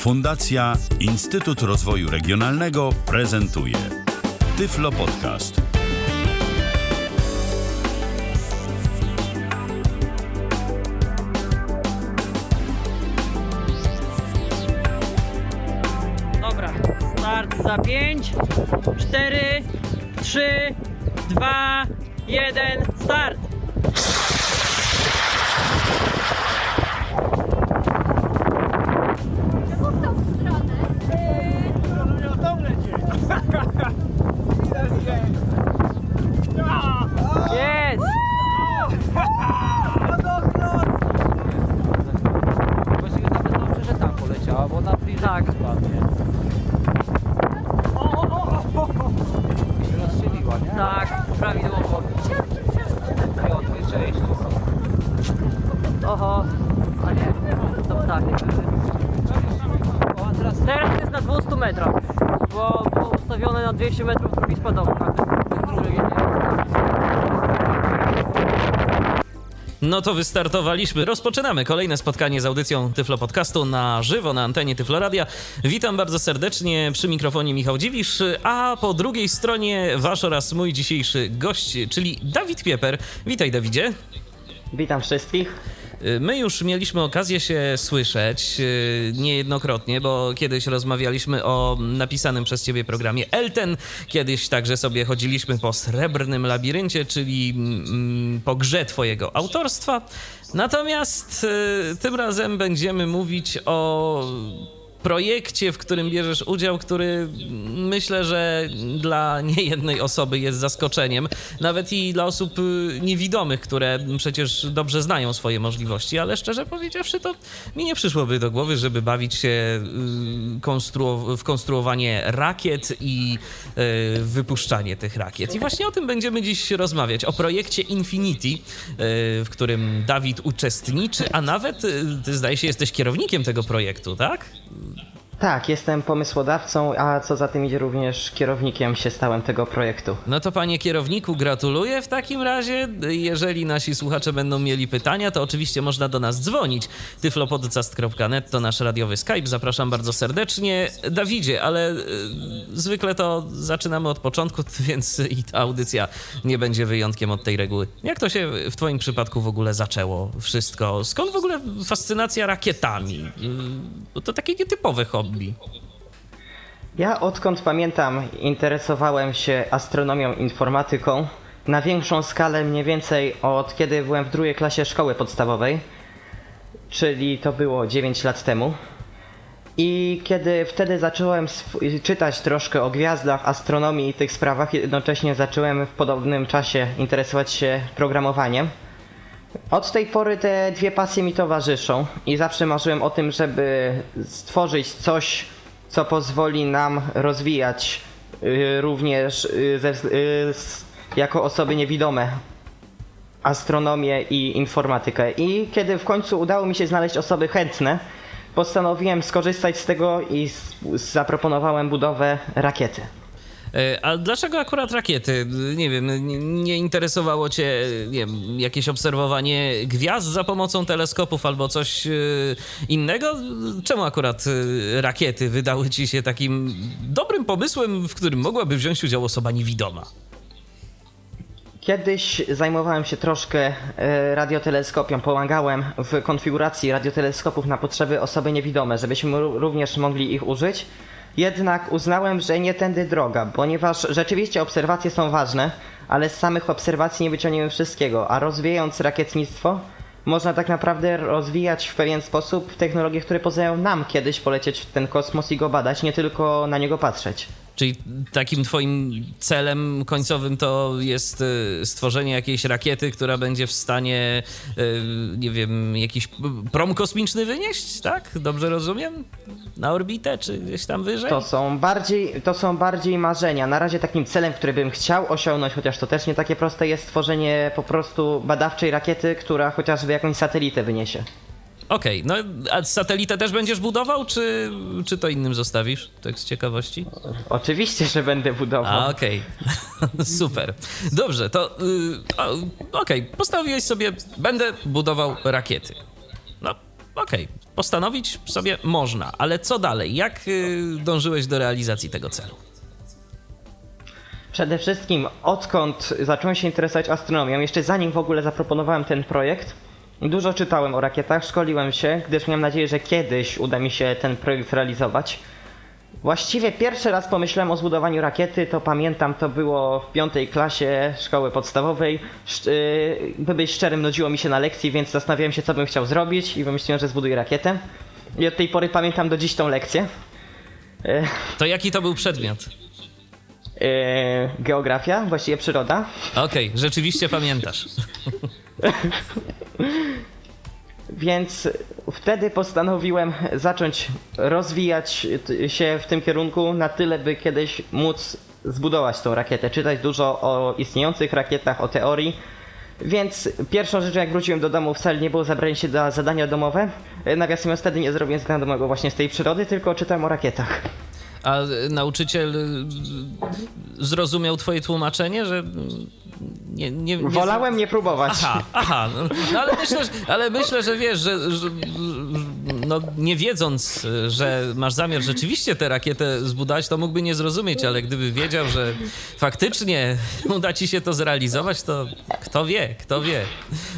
Fundacja Instytut Rozwoju Regionalnego prezentuje Tyflo Podcast. Dobra, start za 5, 4, 3, 2, 1, start! 200 metrów drugi. Drugi nie. No to wystartowaliśmy. Rozpoczynamy kolejne spotkanie z audycją Tyflo Podcastu na żywo na antenie Tyflo Radia. Witam bardzo serdecznie przy mikrofonie Michał Dziwisz, a po drugiej stronie wasz oraz mój dzisiejszy gość, czyli Dawid Pieper. Witaj Dawidzie. Witam wszystkich. My już mieliśmy okazję się słyszeć yy, niejednokrotnie, bo kiedyś rozmawialiśmy o napisanym przez ciebie programie Elten, kiedyś także sobie chodziliśmy po srebrnym labiryncie, czyli mm, po grze twojego autorstwa. Natomiast yy, tym razem będziemy mówić o projekcie, w którym bierzesz udział, który myślę, że dla niejednej osoby jest zaskoczeniem, nawet i dla osób y, niewidomych, które przecież dobrze znają swoje możliwości, ale szczerze powiedziawszy, to mi nie przyszłoby do głowy, żeby bawić się y, w konstruowanie rakiet i y, wypuszczanie tych rakiet. I właśnie o tym będziemy dziś rozmawiać, o projekcie Infinity, w którym Dawid uczestniczy, a nawet, ty zdaje się, jesteś kierownikiem tego projektu, tak? Tak, jestem pomysłodawcą, a co za tym idzie również kierownikiem się stałem tego projektu. No to panie kierowniku, gratuluję w takim razie. Jeżeli nasi słuchacze będą mieli pytania, to oczywiście można do nas dzwonić. tyflopodcast.net to nasz radiowy Skype. Zapraszam bardzo serdecznie. Dawidzie, ale y, zwykle to zaczynamy od początku, więc i ta audycja nie będzie wyjątkiem od tej reguły. Jak to się w twoim przypadku w ogóle zaczęło wszystko? Skąd w ogóle fascynacja rakietami? Y, to takie nietypowe hobby. Ja odkąd pamiętam interesowałem się astronomią, informatyką na większą skalę mniej więcej od kiedy byłem w drugiej klasie szkoły podstawowej, czyli to było 9 lat temu. I kiedy wtedy zacząłem czytać troszkę o gwiazdach, astronomii i tych sprawach, jednocześnie zacząłem w podobnym czasie interesować się programowaniem. Od tej pory te dwie pasje mi towarzyszą i zawsze marzyłem o tym, żeby stworzyć coś, co pozwoli nam rozwijać y, również y, ze, y, jako osoby niewidome astronomię i informatykę. I kiedy w końcu udało mi się znaleźć osoby chętne, postanowiłem skorzystać z tego i zaproponowałem budowę rakiety. E, A dlaczego akurat rakiety? Nie wiem, nie, interesowało cię nie wiem, jakieś obserwowanie gwiazd za pomocą teleskopów albo coś e, innego? Czemu akurat e, rakiety wydały ci się takim dobrym pomysłem, w którym mogłaby wziąć udział osoba niewidoma? Kiedyś zajmowałem się troszkę radioteleskopią, pomagałem w konfiguracji radioteleskopów na potrzeby osoby niewidome, żebyśmy ró- również mogli ich użyć. Jednak uznałem, że nie tędy droga, ponieważ rzeczywiście obserwacje są ważne, ale z samych obserwacji nie wyciągniemy wszystkiego, a rozwijając rakietnictwo, można tak naprawdę rozwijać w pewien sposób technologie, które pozwalają nam kiedyś polecieć w ten kosmos i go badać, nie tylko na niego patrzeć. Czyli takim twoim celem końcowym to jest e, stworzenie jakiejś rakiety, która będzie w stanie, e, nie wiem, jakiś prom kosmiczny wynieść, tak? Dobrze rozumiem? Na orbitę, czy gdzieś tam wyżej? To są bardziej, to są bardziej marzenia. Na razie takim celem, który bym chciał osiągnąć, chociaż to też nie takie proste, jest stworzenie po prostu badawczej rakiety, która chociażby jakąś satelitę wyniesie. Okej, no a satelitę też będziesz budował, czy, czy to innym zostawisz? Tak z ciekawości? Oczywiście, że będę budował. A, okej. Super. Dobrze, to y, o, okej, postanowiłeś sobie, będę budował rakiety. No, okej. postanowić sobie można, ale co dalej? Jak y, dążyłeś do realizacji tego celu? Przede wszystkim, odkąd zacząłem się interesować astronomią, jeszcze zanim w ogóle zaproponowałem ten projekt, dużo czytałem o rakietach, szkoliłem się, gdyż miałem nadzieję, że kiedyś uda mi się ten projekt realizować. Właściwie pierwszy raz pomyślałem o zbudowaniu rakiety, to pamiętam, to było w piątej klasie szkoły podstawowej. Yy, by być szczerym, nudziło mi się na lekcji, więc zastanawiałem się, co bym chciał zrobić i wymyśliłem, że zbuduję rakietę. I od tej pory pamiętam do dziś tą lekcję. Yy, To jaki to był przedmiot? yy, geografia, właściwie przyroda. Okej, rzeczywiście pamiętasz. Więc wtedy postanowiłem zacząć rozwijać się w tym kierunku na tyle, by kiedyś móc zbudować tą rakietę, czytać dużo o istniejących rakietach, o teorii. Więc pierwszą rzeczą, jak wróciłem do domu, wcale nie było zabranie się za zadania domowe. Nawiasem wtedy nie zrobiłem zadania domowego właśnie z tej przyrody, tylko czytałem o rakietach. A nauczyciel zrozumiał twoje tłumaczenie, że nie, nie, nie Wolałem nie próbować. Aha, aha. No, no ale, myślę, że, ale myślę, że wiesz, że, że no, nie wiedząc, że masz zamiar rzeczywiście tę rakietę zbudować, to mógłby nie zrozumieć, ale gdyby wiedział, że faktycznie uda ci się to zrealizować, to kto wie, kto wie.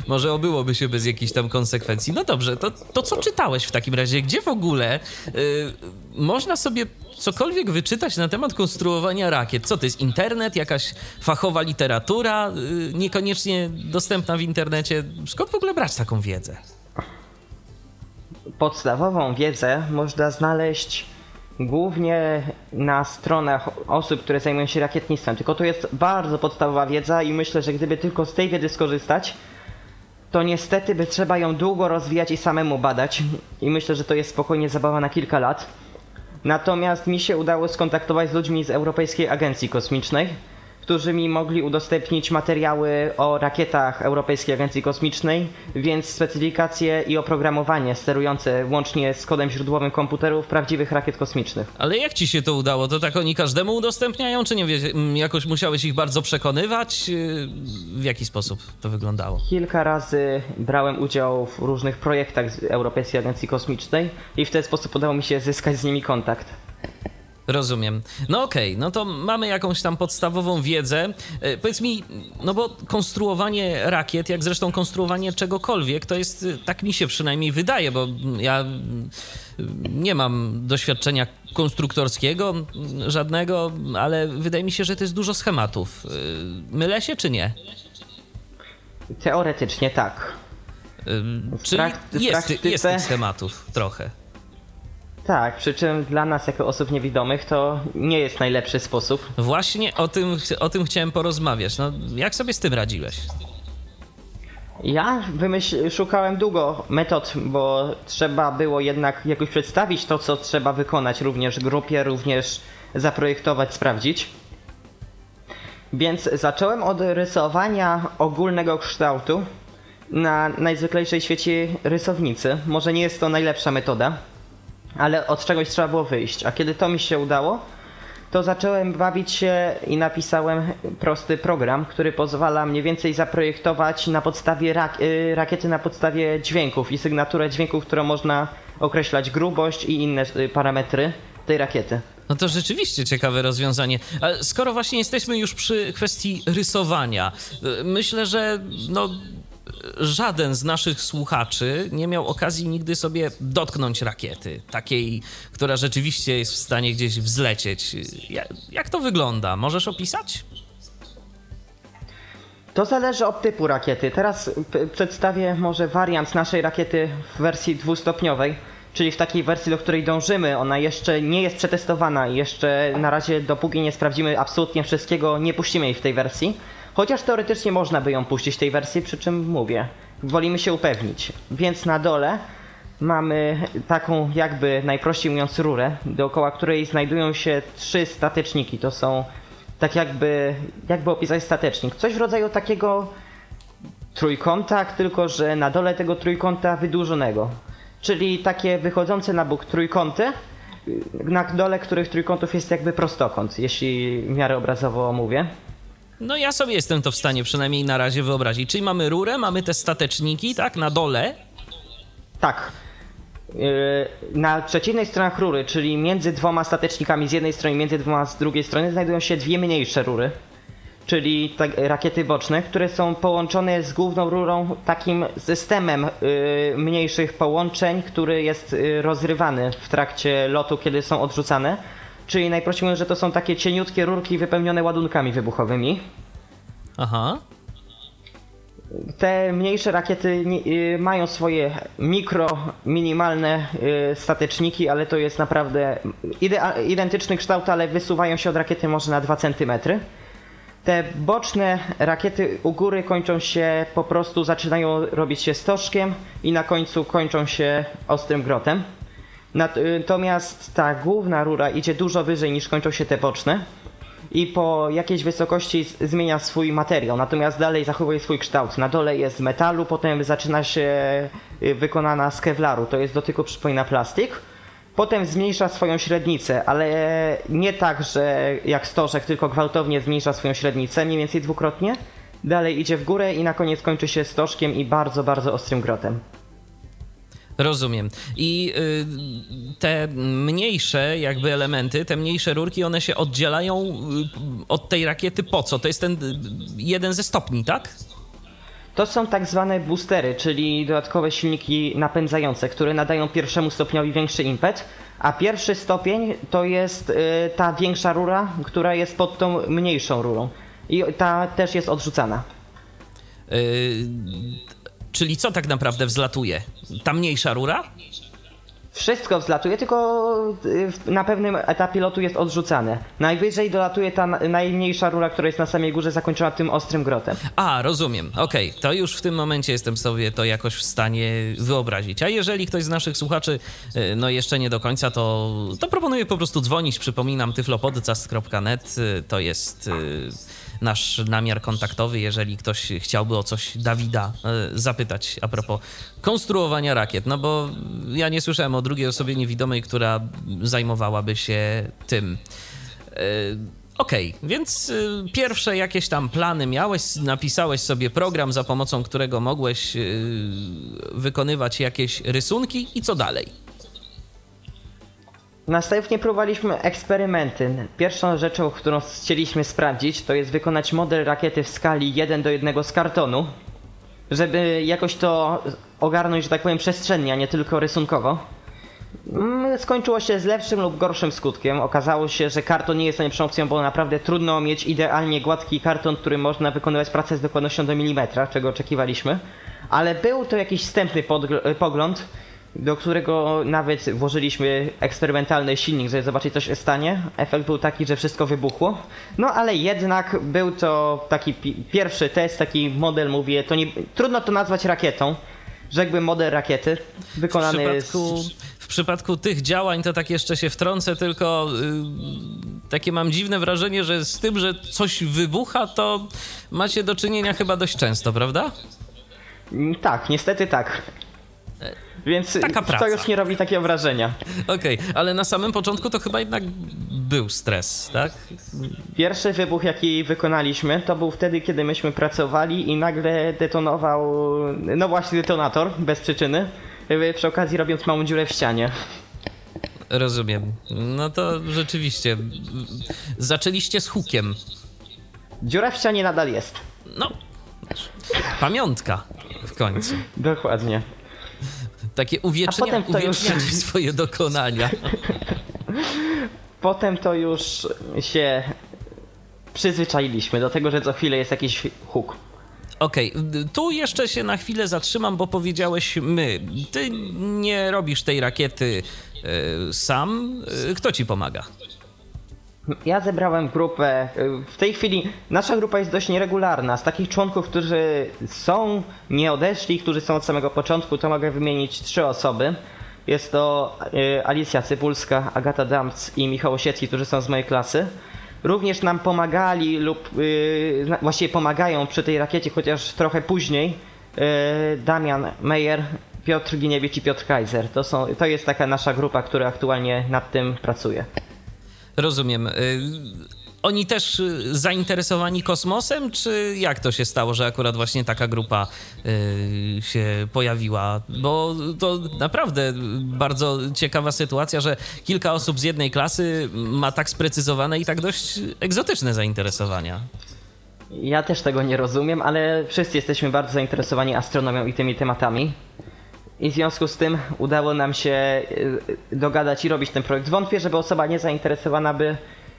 Może obyłoby się bez jakichś tam konsekwencji. No dobrze, to, to co czytałeś w takim razie? Gdzie w ogóle y, można sobie cokolwiek wyczytać na temat konstruowania rakiet? Co to jest? Internet? Jakaś fachowa literatura? y, Niekoniecznie dostępna w internecie? Skąd w ogóle brać taką wiedzę? podstawową wiedzę można znaleźć głównie na stronach osób, które zajmują się rakietnictwem. Tylko to jest bardzo podstawowa wiedza i myślę, że gdyby tylko z tej wiedzy skorzystać, to niestety by trzeba ją długo rozwijać i samemu badać. I myślę, że to jest spokojnie zabawa na kilka lat. Natomiast mi się udało skontaktować z ludźmi z Europejskiej Agencji Kosmicznej, którzy mi mogli udostępnić materiały o rakietach Europejskiej Agencji Kosmicznej, więc specyfikacje i oprogramowanie sterujące łącznie z kodem źródłowym komputerów prawdziwych rakiet kosmicznych. Ale jak ci się to udało? To tak oni każdemu udostępniają, czy nie wiesz, m, jakoś musiałeś ich bardzo przekonywać? Yy, W jaki sposób to wyglądało? Kilka razy brałem udział w różnych projektach z Europejskiej Agencji Kosmicznej i w ten sposób udało mi się zyskać z nimi kontakt. Rozumiem. No okej, no to mamy jakąś tam podstawową wiedzę. E, Powiedz mi, no bo konstruowanie rakiet, jak zresztą konstruowanie czegokolwiek, to jest, e, tak mi się przynajmniej wydaje, bo ja nie mam doświadczenia konstruktorskiego żadnego, ale wydaje mi się, że to jest dużo schematów. E, Mylę się czy nie? Teoretycznie tak. E, Czy prak- w jest, praktyce- jest tych schematów trochę? Tak, przy czym dla nas jako osób niewidomych to nie jest najlepszy sposób. Właśnie o tym, o tym chciałem porozmawiać. No, jak sobie z tym radziłeś? Ja wymyśl, szukałem długo metod, bo trzeba było jednak jakoś przedstawić to, co trzeba wykonać również grupie, również zaprojektować, sprawdzić. Więc zacząłem od rysowania ogólnego kształtu na najzwyklejszej świecie rysownicy. Może nie jest to najlepsza metoda, ale od czegoś trzeba było wyjść. A kiedy to mi się udało, to zacząłem bawić się i napisałem prosty program, który pozwala mniej więcej zaprojektować na podstawie rak y, rakiety na podstawie dźwięków i sygnaturę dźwięków, którą można określać grubość i inne y, parametry tej rakiety. No to rzeczywiście ciekawe rozwiązanie. Skoro właśnie jesteśmy już przy kwestii rysowania, y, myślę, że no, żaden z naszych słuchaczy nie miał okazji nigdy sobie dotknąć rakiety, takiej, która rzeczywiście jest w stanie gdzieś wzlecieć. Jak, to wygląda? Możesz opisać? To zależy od typu rakiety. Teraz przedstawię może wariant naszej rakiety w wersji dwustopniowej, czyli w takiej wersji, do której dążymy. Ona jeszcze nie jest przetestowana i jeszcze na razie, dopóki nie sprawdzimy absolutnie wszystkiego, nie puścimy jej w tej wersji. Chociaż teoretycznie można by ją puścić tej wersji, przy czym mówię, wolimy się upewnić. Więc na dole mamy taką jakby najprościej mówiąc rurę, dookoła której znajdują się trzy stateczniki. To są tak jakby, jakby opisać statecznik. Coś w rodzaju takiego trójkąta, tylko że na dole tego trójkąta wydłużonego. Czyli takie wychodzące na bok trójkąty, na dole których trójkątów jest jakby prostokąt, jeśli w miarę obrazowo mówię. No ja sobie jestem to w stanie przynajmniej na razie wyobrazić. Czyli mamy rurę, mamy te stateczniki, tak, na dole. Tak. Yy, Na przeciwnej stronach rury, czyli między dwoma statecznikami z jednej strony i między dwoma z drugiej strony, znajdują się dwie mniejsze rury, czyli tak, rakiety boczne, które są połączone z główną rurą takim systemem yy, mniejszych połączeń, który jest yy, rozrywany w trakcie lotu, kiedy są odrzucane. Czyli najprościej mówiąc, że to są takie cieniutkie rurki wypełnione ładunkami wybuchowymi. Aha. Te mniejsze rakiety y, mają swoje mikro, minimalne y, stateczniki, ale to jest naprawdę identyczny kształt, ale wysuwają się od rakiety może na 2 cm. Te boczne rakiety u góry kończą się po prostu, zaczynają robić się stożkiem i na końcu kończą się ostrym grotem. Natomiast ta główna rura idzie dużo wyżej niż kończą się te boczne i po jakiejś wysokości zmienia swój materiał, natomiast dalej zachowuje swój kształt. Na dole jest z metalu, potem zaczyna się y, wykonana z kevlaru, to jest dotyku przypomina plastik. Potem zmniejsza swoją średnicę, ale nie tak, że jak stożek, tylko gwałtownie zmniejsza swoją średnicę, mniej więcej dwukrotnie. Dalej idzie w górę i na koniec kończy się stożkiem i bardzo, bardzo ostrym grotem. Rozumiem. I y, te mniejsze jakby elementy, te mniejsze rurki, one się oddzielają y, od tej rakiety po co? To jest ten y, jeden ze stopni, tak? To są tak zwane boostery, czyli dodatkowe silniki napędzające, które nadają pierwszemu stopniowi większy impet, a pierwszy stopień to jest ta większa rura, która jest pod tą mniejszą rurą. I ta też jest odrzucana. Czyli co tak naprawdę wzlatuje? Ta mniejsza rura? Wszystko wzlatuje, tylko y, na pewnym etapie lotu jest odrzucane. Najwyżej dolatuje ta na- najmniejsza rura, która jest na samej górze, zakończona tym ostrym grotem. A, rozumiem. Okej, to już w tym momencie jestem sobie to jakoś w stanie wyobrazić. A jeżeli ktoś z naszych słuchaczy y, no jeszcze nie do końca, to, to proponuję po prostu dzwonić. Przypominam, tyflopodcast.net y, to jest nasz namiar kontaktowy, jeżeli ktoś chciałby o coś Dawida y, zapytać a propos konstruowania rakiet. No bo ja nie słyszałem o drugiej osobie niewidomej, która zajmowałaby się tym. Y, Okej, więc y, pierwsze jakieś tam plany miałeś, napisałeś sobie program, za pomocą którego mogłeś wykonywać jakieś rysunki i co dalej? Następnie próbowaliśmy eksperymenty. Pierwszą rzeczą, którą chcieliśmy sprawdzić, to jest wykonać model rakiety w skali 1 do 1 z kartonu, żeby jakoś to ogarnąć, że tak powiem, przestrzennie, a nie tylko rysunkowo. Mm, Skończyło się z lepszym lub gorszym skutkiem. Okazało się, że karton nie jest najlepszą opcją, bo naprawdę trudno mieć idealnie gładki karton, który można wykonywać pracę z dokładnością do milimetra, czego oczekiwaliśmy. Ale był to jakiś wstępny pogląd, do którego nawet włożyliśmy eksperymentalny silnik, żeby zobaczyć co się stanie. Efekt był taki, że wszystko wybuchło. No ale jednak był to taki pi- pierwszy test, taki model, mówię, to nie, trudno to nazwać rakietą. Rzekłbym model rakiety, W wykonany przypadku, z... w przypadku tych działań to tak jeszcze się wtrącę, tylko y, takie mam dziwne wrażenie, że z tym, że coś wybucha, to macie do czynienia chyba dość często, prawda? Mm, Tak, niestety tak. Więc taka to praca. już nie robi takiego wrażenia. Okej, ale na samym początku to chyba jednak był stres, tak? Pierwszy wybuch, jaki wykonaliśmy, to był wtedy, kiedy myśmy pracowali i nagle detonował, no właśnie detonator, bez przyczyny, przy okazji robiąc małą dziurę w ścianie. Rozumiem. No to rzeczywiście. Zaczęliście z hukiem. Dziura w ścianie nadal jest. No, pamiątka w końcu. Dokładnie. Takie uwiecznia, to już- uwieczniacie swoje dokonania. Potem to już się przyzwyczailiśmy do tego, że co chwilę jest jakiś huk. Okej, tu jeszcze się na chwilę zatrzymam, bo powiedziałeś my. Ty nie robisz tej rakiety e, sam. E, Kto ci pomaga? Ja zebrałem grupę. y, W tej chwili nasza grupa jest dość nieregularna. Z takich członków, którzy są, nie odeszli, którzy są od samego początku, to mogę wymienić trzy osoby. Jest to y, Alicja Cypulska, Agata Damc i Michał Osiecki, którzy są z mojej klasy. Również nam pomagali lub y, właściwie pomagają przy tej rakiecie, chociaż trochę później. Damian Meyer, Piotr Giniewicz i Piotr Kaiser. To, są, to jest taka nasza grupa, która aktualnie nad tym pracuje. Rozumiem. Y, oni też y, zainteresowani kosmosem, czy jak to się stało, że akurat właśnie taka grupa y, się pojawiła? Bo to naprawdę bardzo ciekawa sytuacja, że kilka osób z jednej klasy ma tak sprecyzowane i tak dość egzotyczne zainteresowania. Ja też tego nie rozumiem, ale wszyscy jesteśmy bardzo zainteresowani astronomią i tymi tematami. I w związku z tym udało nam się y, dogadać i robić ten projekt. Wątpię, żeby osoba niezainteresowana by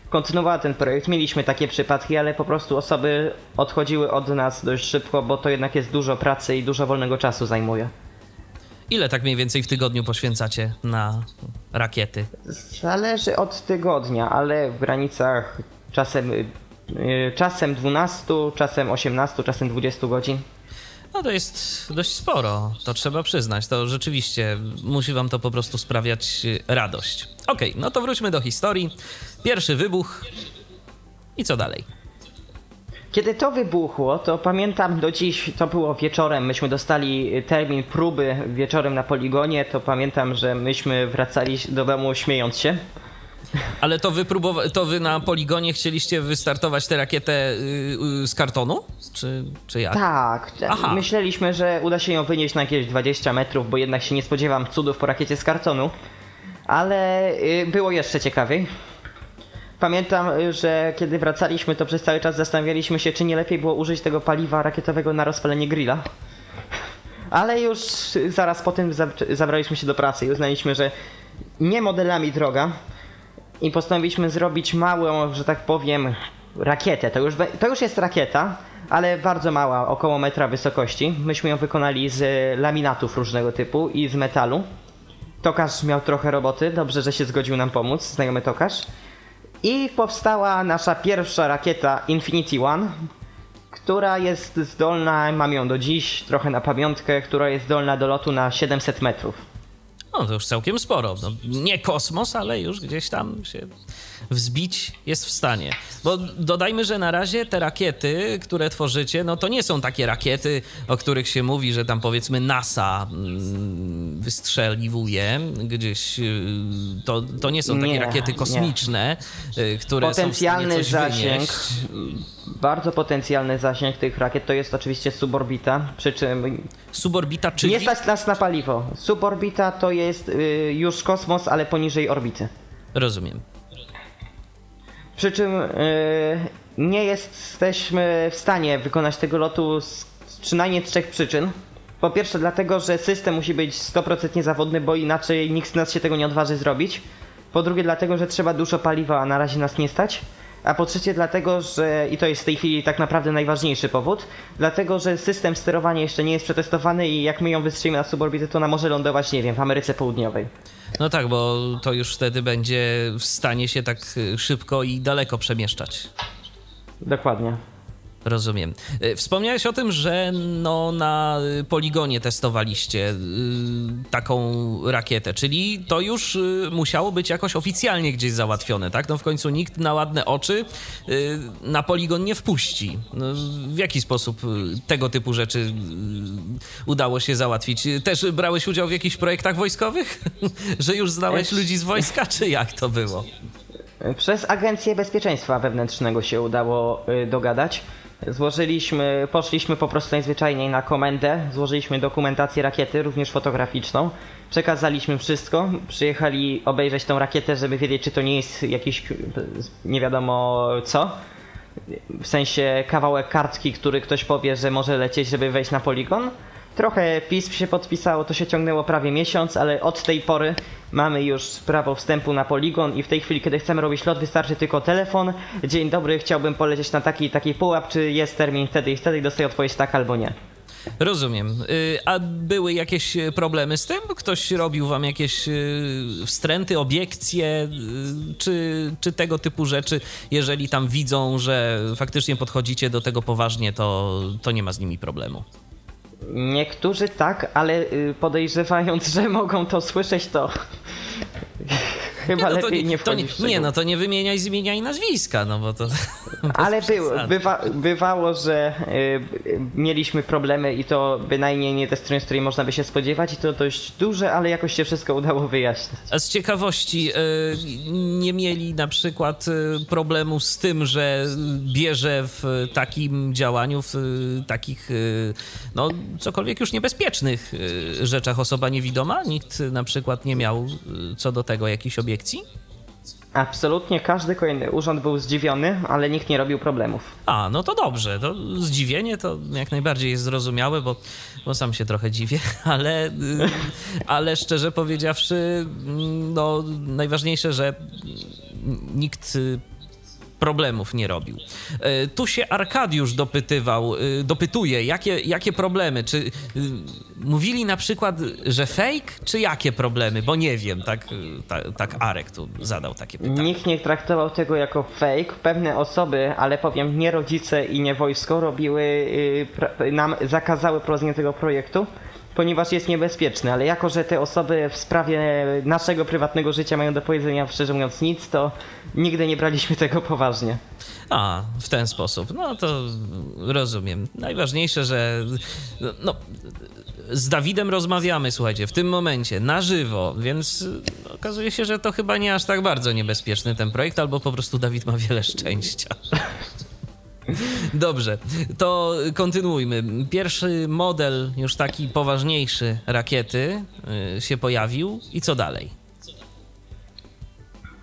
kontynuowała ten projekt. Mieliśmy takie przypadki, ale po prostu osoby odchodziły od nas dość szybko, bo to jednak jest dużo pracy i dużo wolnego czasu zajmuje. Ile tak mniej więcej w tygodniu poświęcacie na rakiety? Zależy od tygodnia, ale w granicach czasem, y, y, czasem 12, czasem 18, czasem 20 godzin. No to jest dość sporo, to trzeba przyznać. To rzeczywiście musi wam to po prostu sprawiać y, radość. Okej, no to wróćmy do historii. Pierwszy wybuch i co dalej? Kiedy to wybuchło, to pamiętam do dziś, to było wieczorem, myśmy dostali termin próby wieczorem na poligonie, to pamiętam, że myśmy wracali do domu śmiejąc się. Ale to wy, próbowa- to wy na poligonie chcieliście wystartować tę rakietę y, y, z kartonu? Czy, czy jak? Tak, Aha. myśleliśmy, że uda się ją wynieść na jakieś 20 metrów, bo jednak się nie spodziewam cudów po rakiecie z kartonu. Ale y, było jeszcze ciekawiej. Pamiętam, że kiedy wracaliśmy, to przez cały czas zastanawialiśmy się, czy nie lepiej było użyć tego paliwa rakietowego na rozpalenie grilla. Ale już zaraz po tym za- zabraliśmy się do pracy i uznaliśmy, że nie modelami droga. I postanowiliśmy zrobić małą, że tak powiem, rakietę. To już, to już jest rakieta, ale bardzo mała, około metra wysokości. Myśmy ją wykonali z laminatów różnego typu i z metalu. Tokarz miał trochę roboty, dobrze, że się zgodził nam pomóc, znajomy tokarz. I powstała nasza pierwsza rakieta Infinity One, która jest zdolna, mam ją do dziś, trochę na pamiątkę, która jest zdolna do lotu na 700 metrów. No to już całkiem sporo. No, nie kosmos, ale już gdzieś tam się wzbić jest w stanie. Bo dodajmy, że na razie te rakiety, które tworzycie, no to nie są takie rakiety, o których się mówi, że tam powiedzmy NASA mm, wystrzeliwuje gdzieś. y, To, to nie są takie Nie, rakiety nie. kosmiczne, y, które Potencjalny są w stanie coś zasięg, wynieść. Bardzo potencjalny zasięg tych rakiet to jest oczywiście suborbita, przy czym Suborbita, czyli... nie stać nas na paliwo. Suborbita to jest y, już kosmos, ale poniżej orbity. Rozumiem. Przy czym y, nie jesteśmy w stanie wykonać tego lotu z, z przynajmniej trzech przyczyn. Po pierwsze dlatego, że system musi być 100% zawodny, bo inaczej nikt z nas się tego nie odważy zrobić. Po drugie dlatego, że trzeba dużo paliwa, a na razie nas nie stać. A po trzecie dlatego, że, i to jest w tej chwili tak naprawdę najważniejszy powód, dlatego, że system sterowania jeszcze nie jest przetestowany i jak my ją wystrzelimy na suborbitę, to ona może lądować, nie wiem, w Ameryce Południowej. No tak, bo to już wtedy będzie w stanie się tak y, szybko i daleko przemieszczać. Dokładnie. Rozumiem. Y, Wspomniałeś o tym, że no na poligonie testowaliście y, taką rakietę, czyli to już y, musiało być jakoś oficjalnie gdzieś załatwione, tak? No w końcu nikt na ładne oczy y, na poligon nie wpuści. No, w jaki sposób tego typu rzeczy udało się załatwić? Też brałeś udział w jakichś projektach wojskowych? że już znałeś ludzi z wojska, czy jak to było? Przez Agencję Bezpieczeństwa Wewnętrznego się udało dogadać. Złożyliśmy, poszliśmy po prostu najzwyczajniej na komendę, złożyliśmy dokumentację rakiety, również fotograficzną. Przekazaliśmy wszystko, przyjechali obejrzeć tą rakietę, żeby wiedzieć, czy to nie jest jakiś nie wiadomo co. W sensie kawałek kartki, który ktoś powie, że może lecieć, żeby wejść na poligon. Trochę pism się podpisało, to się ciągnęło prawie miesiąc, ale od tej pory mamy już prawo wstępu na poligon i w tej chwili, kiedy chcemy robić lot, wystarczy tylko telefon. Dzień dobry, chciałbym polecieć na taki taki pułap, czy jest termin wtedy i wtedy dostaję odpowiedź tak albo nie. Rozumiem. Y, A były jakieś y, problemy z tym? Ktoś robił wam jakieś y, wstręty, obiekcje, czy, czy tego typu rzeczy? Jeżeli tam widzą, że faktycznie podchodzicie do tego poważnie, to, to nie ma z nimi problemu. Niektórzy tak, ale y, podejrzewając, że mogą to słyszeć, to chyba no to lepiej nie nie, wchodzić nie, szczegóły. no to nie wymieniaj z imienia i nazwiska, no bo to... Ale był, przesady. bywa, bywało, że y, mieliśmy problemy i to bynajmniej nie te strony, z której można by się spodziewać i to dość duże, ale jakoś się wszystko udało wyjaśnić. A z ciekawości, e, nie mieli na przykład e, problemu z tym, że bierze w takim działaniu, w e, takich, no cokolwiek już niebezpiecznych e, rzeczach osoba niewidoma? Nikt na przykład nie miał e, co do tego jakichś obiekcji? Absolutnie każdy kolejny urząd był zdziwiony, ale nikt nie robił problemów. A, no to dobrze. To zdziwienie to jak najbardziej jest zrozumiałe, bo, bo sam się trochę dziwię, ale, y, ale szczerze powiedziawszy, mm, no najważniejsze, że nikt y, problemów nie robił. Y, Tu się Arkadiusz dopytywał, y, dopytuje, jakie, jakie problemy, czy y, mówili na przykład, że fake, czy jakie problemy, bo nie wiem, tak, y, ta, tak Arek tu zadał takie pytanie. Nikt nie traktował tego jako fake. Pewne osoby, ale powiem nie rodzice i nie wojsko, robiły, nam zakazały prowadzenie tego projektu, ponieważ jest niebezpieczny. Ale jako, że te osoby w sprawie naszego prywatnego życia mają do powiedzenia szczerze mówiąc nic, to nigdy nie braliśmy tego poważnie. A, w ten sposób. No to rozumiem. Najważniejsze, że no, z Dawidem rozmawiamy, słuchajcie, w tym momencie, na żywo, więc okazuje się, że to chyba nie aż tak bardzo niebezpieczny ten projekt, albo po prostu Dawid ma wiele szczęścia. Dobrze, to kontynuujmy. Pierwszy model, już taki poważniejszy rakiety y, się pojawił i co dalej?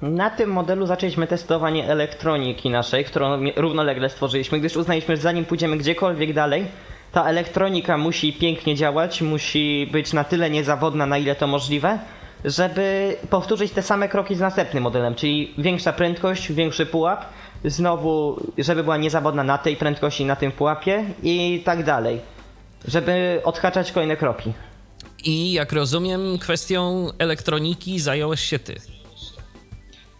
Na tym modelu zaczęliśmy testowanie elektroniki naszej, którą równolegle stworzyliśmy, gdyż uznaliśmy, że zanim pójdziemy gdziekolwiek dalej, ta elektronika musi pięknie działać, musi być na tyle niezawodna, na ile to możliwe, żeby powtórzyć te same kroki z następnym modelem, czyli większa prędkość, większy pułap, znowu, żeby była niezawodna na tej prędkości, na tym pułapie i tak dalej, żeby odhaczać kolejne kroki. I jak rozumiem, kwestią elektroniki zająłeś się ty.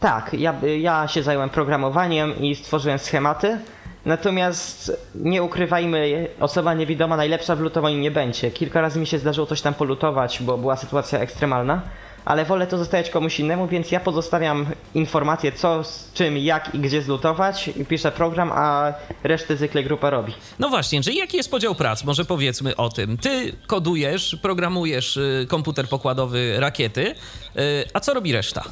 Tak, ja, ja się zająłem programowaniem i stworzyłem schematy. Natomiast nie ukrywajmy, osoba niewidoma najlepsza w lutowaniu nie będzie. Kilka razy mi się zdarzyło coś tam polutować, bo była sytuacja ekstremalna, ale wolę to zostawiać komuś innemu, więc ja pozostawiam informacje co, z czym, jak i gdzie zlutować piszę program, a resztę zwykle grupa robi. No właśnie, czyli jaki jest podział prac? Może powiedzmy o tym. Ty kodujesz, programujesz y, komputer pokładowy rakiety, y, a co robi reszta?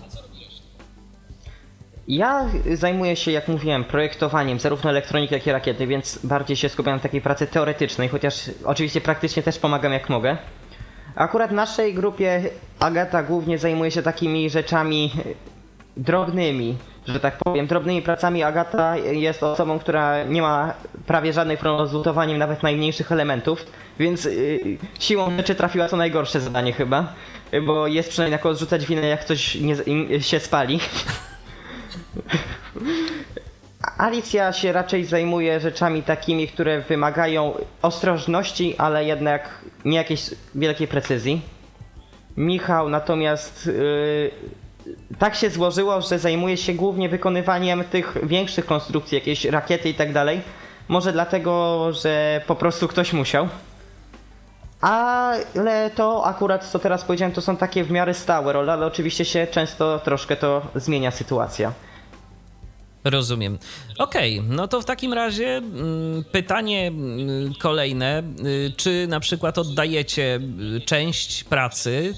Ja zajmuję się, jak mówiłem, projektowaniem zarówno elektroniki, jak i rakiety, więc bardziej się skupiam na takiej pracy teoretycznej, chociaż oczywiście praktycznie też pomagam jak mogę. Akurat w naszej grupie Agata głównie zajmuje się takimi rzeczami drobnymi, że tak powiem, drobnymi pracami. Agata jest osobą, która nie ma prawie żadnych problemów z lutowaniem nawet najmniejszych elementów, więc yy, siłą rzeczy trafiła to najgorsze zadanie chyba, bo jest przynajmniej na kogo zrzucać winę, jak coś nie, się spali. Alicja się raczej zajmuje rzeczami takimi, które wymagają ostrożności, ale jednak nie jakiejś wielkiej precyzji. Michał natomiast yy, tak się złożyło, że zajmuje się głównie wykonywaniem tych większych konstrukcji, jakieś rakiety i tak dalej. Może dlatego, że po prostu ktoś musiał. Ale to akurat, co teraz powiedziałem, to są takie w miarę stałe role, ale oczywiście się często troszkę to zmienia sytuacja. Rozumiem. Okej, no to w takim razie mm, pytanie mm, kolejne. Y, Czy na przykład oddajecie y, część pracy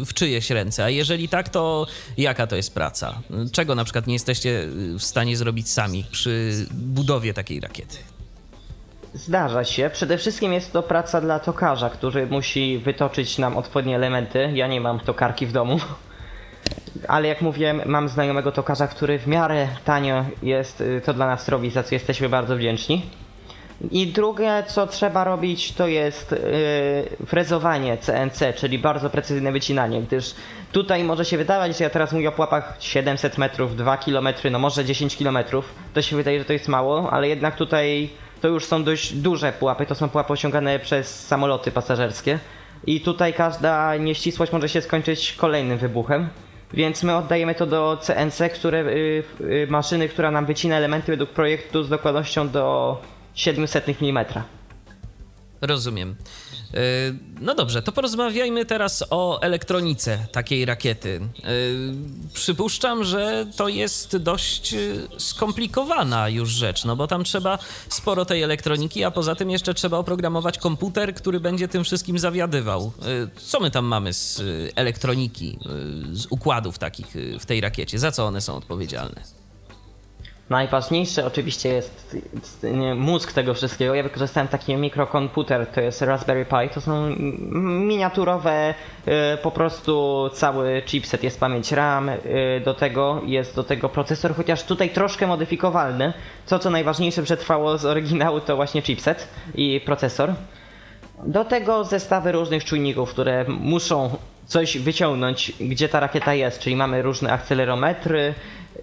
y, w czyjeś ręce? A jeżeli tak, to jaka to jest praca? Czego na przykład nie jesteście w stanie zrobić sami przy budowie takiej rakiety? Zdarza się. Przede wszystkim jest to praca dla tokarza, który musi wytoczyć nam odpowiednie elementy. Ja nie mam tokarki w domu. Ale jak mówiłem, mam znajomego tokarza, który w miarę tanio jest y, to dla nas robi, za co jesteśmy bardzo wdzięczni. I drugie, co trzeba robić, to jest yy, frezowanie CNC, czyli bardzo precyzyjne wycinanie, gdyż tutaj może się wydawać, że ja teraz mówię o pułapach 700 metrów, 2 km, no może 10 km. To się wydaje, że to jest mało, ale jednak tutaj to już są dość duże pułapy, to są pułapy osiągane przez samoloty pasażerskie. I tutaj każda nieścisłość może się skończyć kolejnym wybuchem. Więc my oddajemy to do CNC, które, y, y, maszyny, która nam wycina elementy według projektu z dokładnością do 700 mm. Rozumiem. E, no dobrze, to porozmawiajmy teraz o elektronice takiej rakiety. E, przypuszczam, że to jest dość e, skomplikowana już rzecz, no bo tam trzeba sporo tej elektroniki, a poza tym jeszcze trzeba oprogramować komputer, który będzie tym wszystkim zawiadywał. Co my tam mamy z elektroniki, z układów takich w tej rakiecie? Za co one są odpowiedzialne? Najważniejsze oczywiście jest mózg tego wszystkiego. Ja wykorzystałem taki mikrokomputer, to jest Raspberry Pi. To są miniaturowe, y, po prostu cały chipset, jest pamięć RAM, y, do tego jest do tego procesor, chociaż tutaj troszkę modyfikowalny. To co najważniejsze przetrwało z oryginału to właśnie chipset i procesor. Do tego zestawy różnych czujników, które muszą coś wyciągnąć, gdzie ta rakieta jest, czyli mamy różne akcelerometry,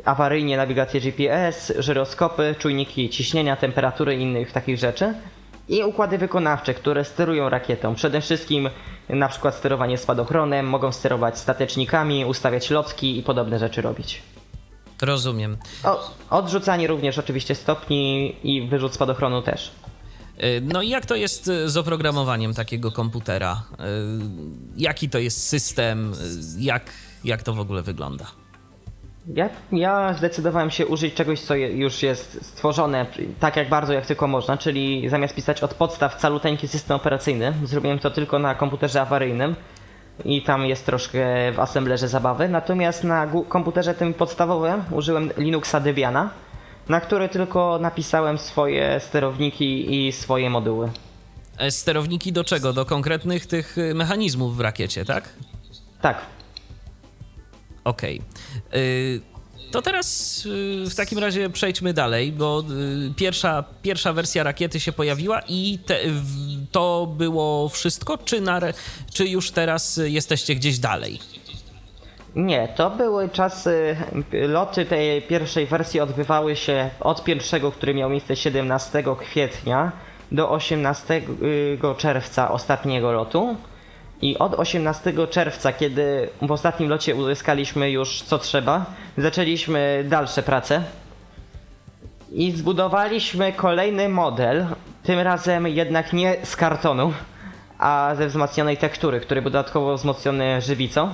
awaryjnie nawigację GPS, żyroskopy, czujniki ciśnienia, temperatury i innych takich rzeczy. I układy wykonawcze, które sterują rakietą. Przede wszystkim na przykład sterowanie spadochronem, mogą sterować statecznikami, ustawiać lotki i podobne rzeczy robić. Rozumiem. O, odrzucanie również oczywiście stopni i wyrzut spadochronu też. Y, no i jak to jest y, z oprogramowaniem takiego komputera? Y, jaki to jest system? Jak, jak to w ogóle wygląda? Ja, ja zdecydowałem się użyć czegoś, co już jest stworzone tak jak bardzo jak tylko można, czyli zamiast pisać od podstaw caluteńki system operacyjny, zrobiłem to tylko na komputerze awaryjnym i tam jest troszkę w assemblerze zabawy. Natomiast na komputerze tym podstawowym użyłem Linuxa Debiana, na który tylko napisałem swoje sterowniki i swoje moduły. E, sterowniki do czego? Do konkretnych tych y, mechanizmów w rakiecie, tak? Tak. Okej. Okay. To teraz y, w takim razie przejdźmy dalej, bo y, pierwsza, pierwsza wersja rakiety się pojawiła i te, to było wszystko, czy, na, czy już teraz jesteście gdzieś dalej? Nie, to były czasy, loty tej pierwszej wersji odbywały się od pierwszego, który miał miejsce 17 kwietnia do 18 czerwca ostatniego lotu. I od 18 czerwca, kiedy w ostatnim locie uzyskaliśmy już co trzeba, zaczęliśmy dalsze prace i zbudowaliśmy kolejny model, tym razem jednak nie z kartonu, a ze wzmacnianej tektury, który był dodatkowo wzmocniony żywicą.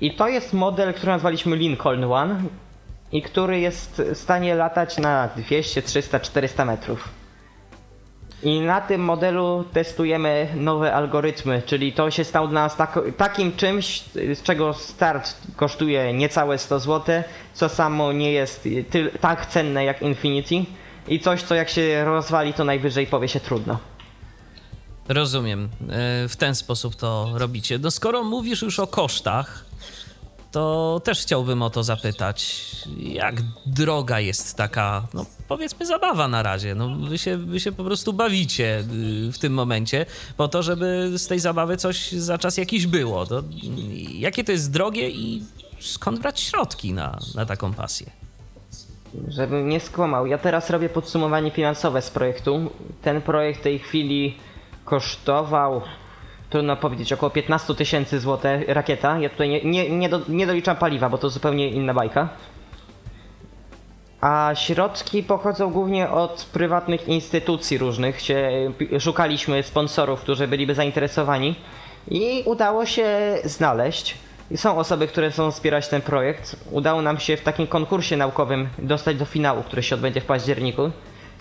I to jest model, który nazwaliśmy Lincoln One i który jest w stanie latać na 200, 300, 400 metrów. I na tym modelu testujemy nowe algorytmy, czyli to się stało dla nas tak, takim czymś, z czego start kosztuje niecałe 100 zł, co samo nie jest tak cenne jak Infinity i coś, co jak się rozwali, to najwyżej powie się trudno. Rozumiem. E, w ten sposób to robicie. No skoro mówisz już o kosztach, to też chciałbym o to zapytać. Jak droga jest taka, no powiedzmy, zabawa na razie? No, wy, się, wy się po prostu bawicie y, w tym momencie, po to, żeby z tej zabawy coś za czas jakiś było. To, jakie to jest drogie i skąd brać środki na, na taką pasję? Żebym nie skłamał, ja teraz robię podsumowanie finansowe z projektu. Ten projekt w tej chwili kosztował trudno powiedzieć, około 15 tysięcy złotych rakieta. Ja tutaj nie, nie, nie, do, nie doliczam paliwa, bo to zupełnie inna bajka. A środki pochodzą głównie od prywatnych instytucji różnych. Szukaliśmy sponsorów, którzy byliby zainteresowani i udało się znaleźć. Są osoby, które chcą wspierać ten projekt. Udało nam się w takim konkursie naukowym dostać do finału, który się odbędzie w październiku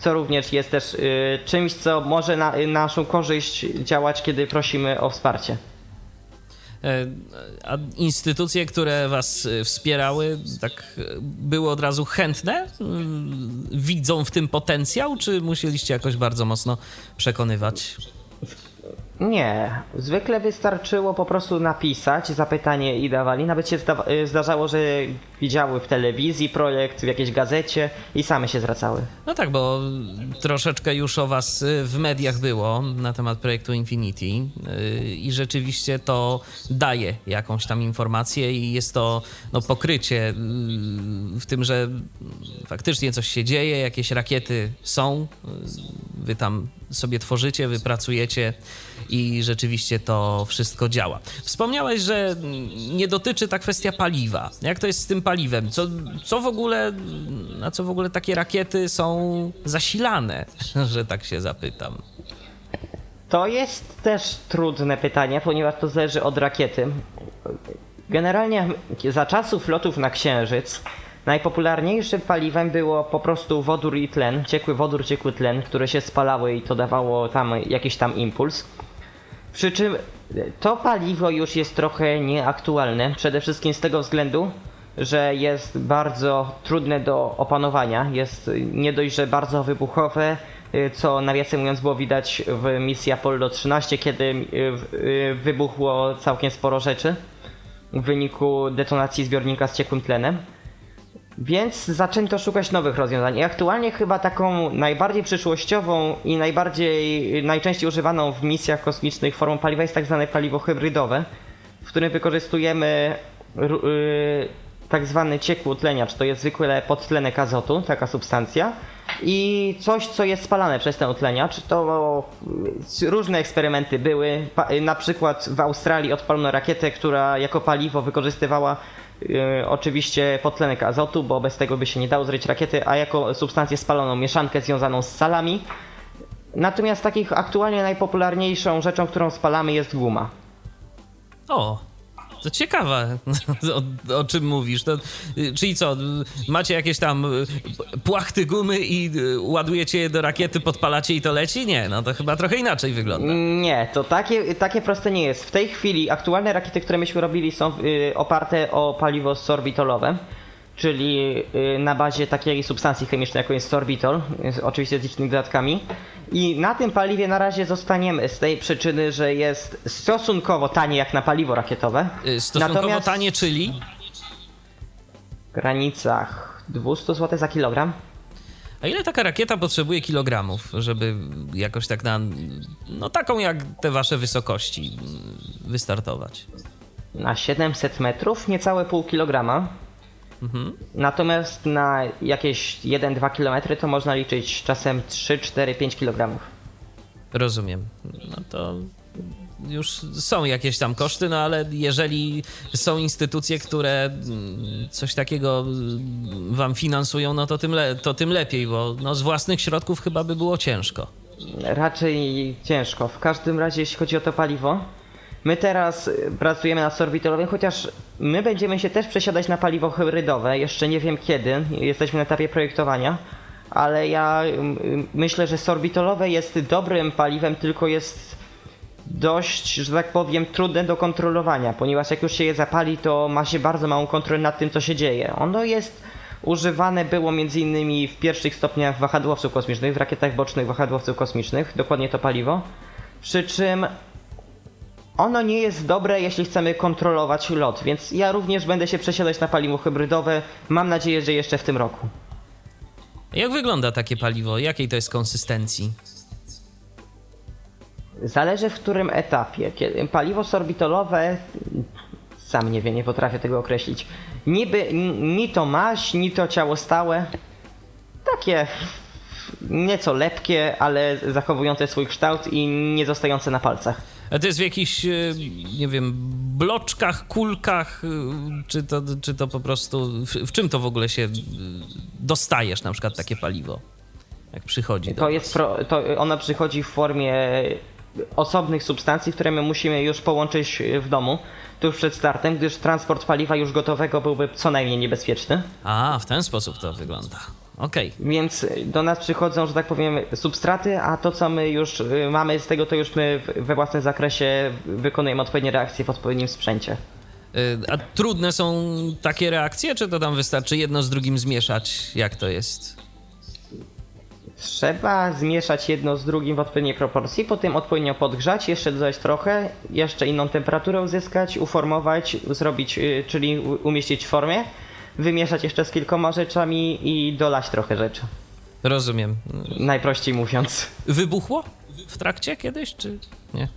co również jest też y, czymś, co może na naszą korzyść działać, kiedy prosimy o wsparcie. E, a instytucje, które was y, wspierały, tak y, były od razu chętne? Widzą w tym potencjał, czy musieliście jakoś bardzo mocno przekonywać? Nie, zwykle wystarczyło po prostu napisać zapytanie i dawali. Nawet się y, zdarzało, że widziały w telewizji projekt, w jakiejś gazecie i same się zwracały. No tak, bo troszeczkę już o was y, w mediach było na temat projektu Infinity y, i rzeczywiście to daje jakąś tam informację i jest to no, pokrycie w tym, że faktycznie coś się dzieje, jakieś rakiety są, wy tam sobie tworzycie, wypracujecie i rzeczywiście to wszystko działa. Wspomniałeś, że nie dotyczy ta kwestia paliwa. Jak to jest z tym paliwem? Co, co w ogóle, na co w ogóle takie rakiety są zasilane, że tak się zapytam? To jest też trudne pytanie, ponieważ to zależy od rakiety. Generalnie za czasów lotów na Księżyc najpopularniejszym paliwem było po prostu wodór i tlen, ciekły wodór, ciekły tlen, które się spalały i to dawało tam jakiś tam impuls. Przy czym to paliwo już jest trochę nieaktualne, przede wszystkim z tego względu, że jest bardzo trudne do opanowania. Jest nie dość, że bardzo wybuchowe, y, co nawiasem mówiąc było widać w misji Apollo 13, kiedy y, wybuchło całkiem sporo rzeczy w wyniku detonacji zbiornika z ciekłym tlenem. Więc zaczęto szukać nowych rozwiązań. I aktualnie chyba taką najbardziej przyszłościową i najbardziej najczęściej używaną w misjach kosmicznych formą paliwa jest tak zwane paliwo hybrydowe, w którym wykorzystujemy ru- y, tak zwany ciekły utleniacz, to jest zwykły podtlenek azotu, taka substancja. I coś, co jest spalane przez ten utleniacz, to różne eksperymenty były. Pa- Na przykład w Australii odpalono rakietę, która jako paliwo wykorzystywała y, oczywiście podtlenek azotu, bo bez tego by się nie dało zrobić rakiety, a jako substancję spaloną mieszankę związaną z salami. Natomiast takich aktualnie najpopularniejszą rzeczą, którą spalamy jest guma. O, to ciekawe, o, o czym mówisz. To, czyli co, macie jakieś tam y, płachty gumy i y, ładujecie je do rakiety, podpalacie i to leci? Nie, no to chyba trochę inaczej wygląda. Nie, to takie, takie proste nie jest. W tej chwili aktualne rakiety, które myśmy robili są y, oparte o paliwo sorbitolowe, czyli y, na bazie takiej substancji chemicznej, jaką jest sorbitol, oczywiście z licznymi dodatkami. I na tym paliwie na razie zostaniemy z tej przyczyny, że jest stosunkowo tanie jak na paliwo rakietowe. Y, Stosunkowo Natomiast tanie, czyli? W granicach 200 zł za kilogram. A ile taka rakieta potrzebuje kilogramów, żeby jakoś tak na, no taką jak te wasze wysokości y, wystartować? Na 700 metrów niecałe pół kilograma. Natomiast na jakieś 1-2 km to można liczyć czasem 3, 4, 5 kg. Rozumiem. No to już są jakieś tam koszty, no ale jeżeli są instytucje, które coś takiego wam finansują, no to tym, le- to tym lepiej, bo no z własnych środków chyba by było ciężko. Raczej ciężko. W każdym razie, jeśli chodzi o to paliwo, my teraz y, pracujemy nad sorbitolowym, chociaż my będziemy się też przesiadać na paliwo hybrydowe. Jeszcze nie wiem kiedy, jesteśmy na etapie projektowania. Ale ja myślę, że sorbitolowe jest dobrym paliwem, tylko jest dość, że tak powiem, trudne do kontrolowania, ponieważ jak już się je zapali, to ma się bardzo małą kontrolę nad tym, co się dzieje. Ono jest używane było m.in. w pierwszych stopniach wahadłowców kosmicznych, w rakietach bocznych wahadłowców kosmicznych, dokładnie to paliwo. Przy czym ono nie jest dobre, jeśli chcemy kontrolować lot, więc ja również będę się przesiadać na paliwo hybrydowe. Mam nadzieję, że jeszcze w tym roku. Jak wygląda takie paliwo? Jakiej to jest konsystencji? Zależy w którym etapie. Kiedy paliwo sorbitolowe, sam nie wiem, nie potrafię tego określić. Niby ni to maś, ni to ciało stałe. Takie nieco lepkie, ale zachowujące swój kształt i nie zostające na palcach. A to jest w jakichś, y, nie wiem, bloczkach, kulkach, y, czy to, czy to po prostu, w, w czym to w ogóle się y, dostajesz, na przykład takie paliwo, jak przychodzi To jest pro, to ono przychodzi w formie osobnych substancji, które my musimy już połączyć w domu tuż przed startem, gdyż transport paliwa już gotowego byłby co najmniej niebezpieczny. A, w ten sposób to wygląda. Okej. Więc do nas przychodzą, że tak powiem, substraty, a to co my już y, mamy z tego, to już my we własnym zakresie wykonujemy odpowiednie reakcje w odpowiednim sprzęcie. Y, A trudne są takie reakcje, czy to tam wystarczy jedno z drugim zmieszać? Jak to jest? Trzeba zmieszać jedno z drugim w odpowiedniej proporcji, potem odpowiednio podgrzać, jeszcze dodać trochę, jeszcze inną temperaturę uzyskać, uformować, zrobić, y, czyli umieścić w formie, wymieszać jeszcze z kilkoma rzeczami i dolać trochę rzeczy. Rozumiem. Najprościej mówiąc. Wybuchło w trakcie kiedyś, czy nie?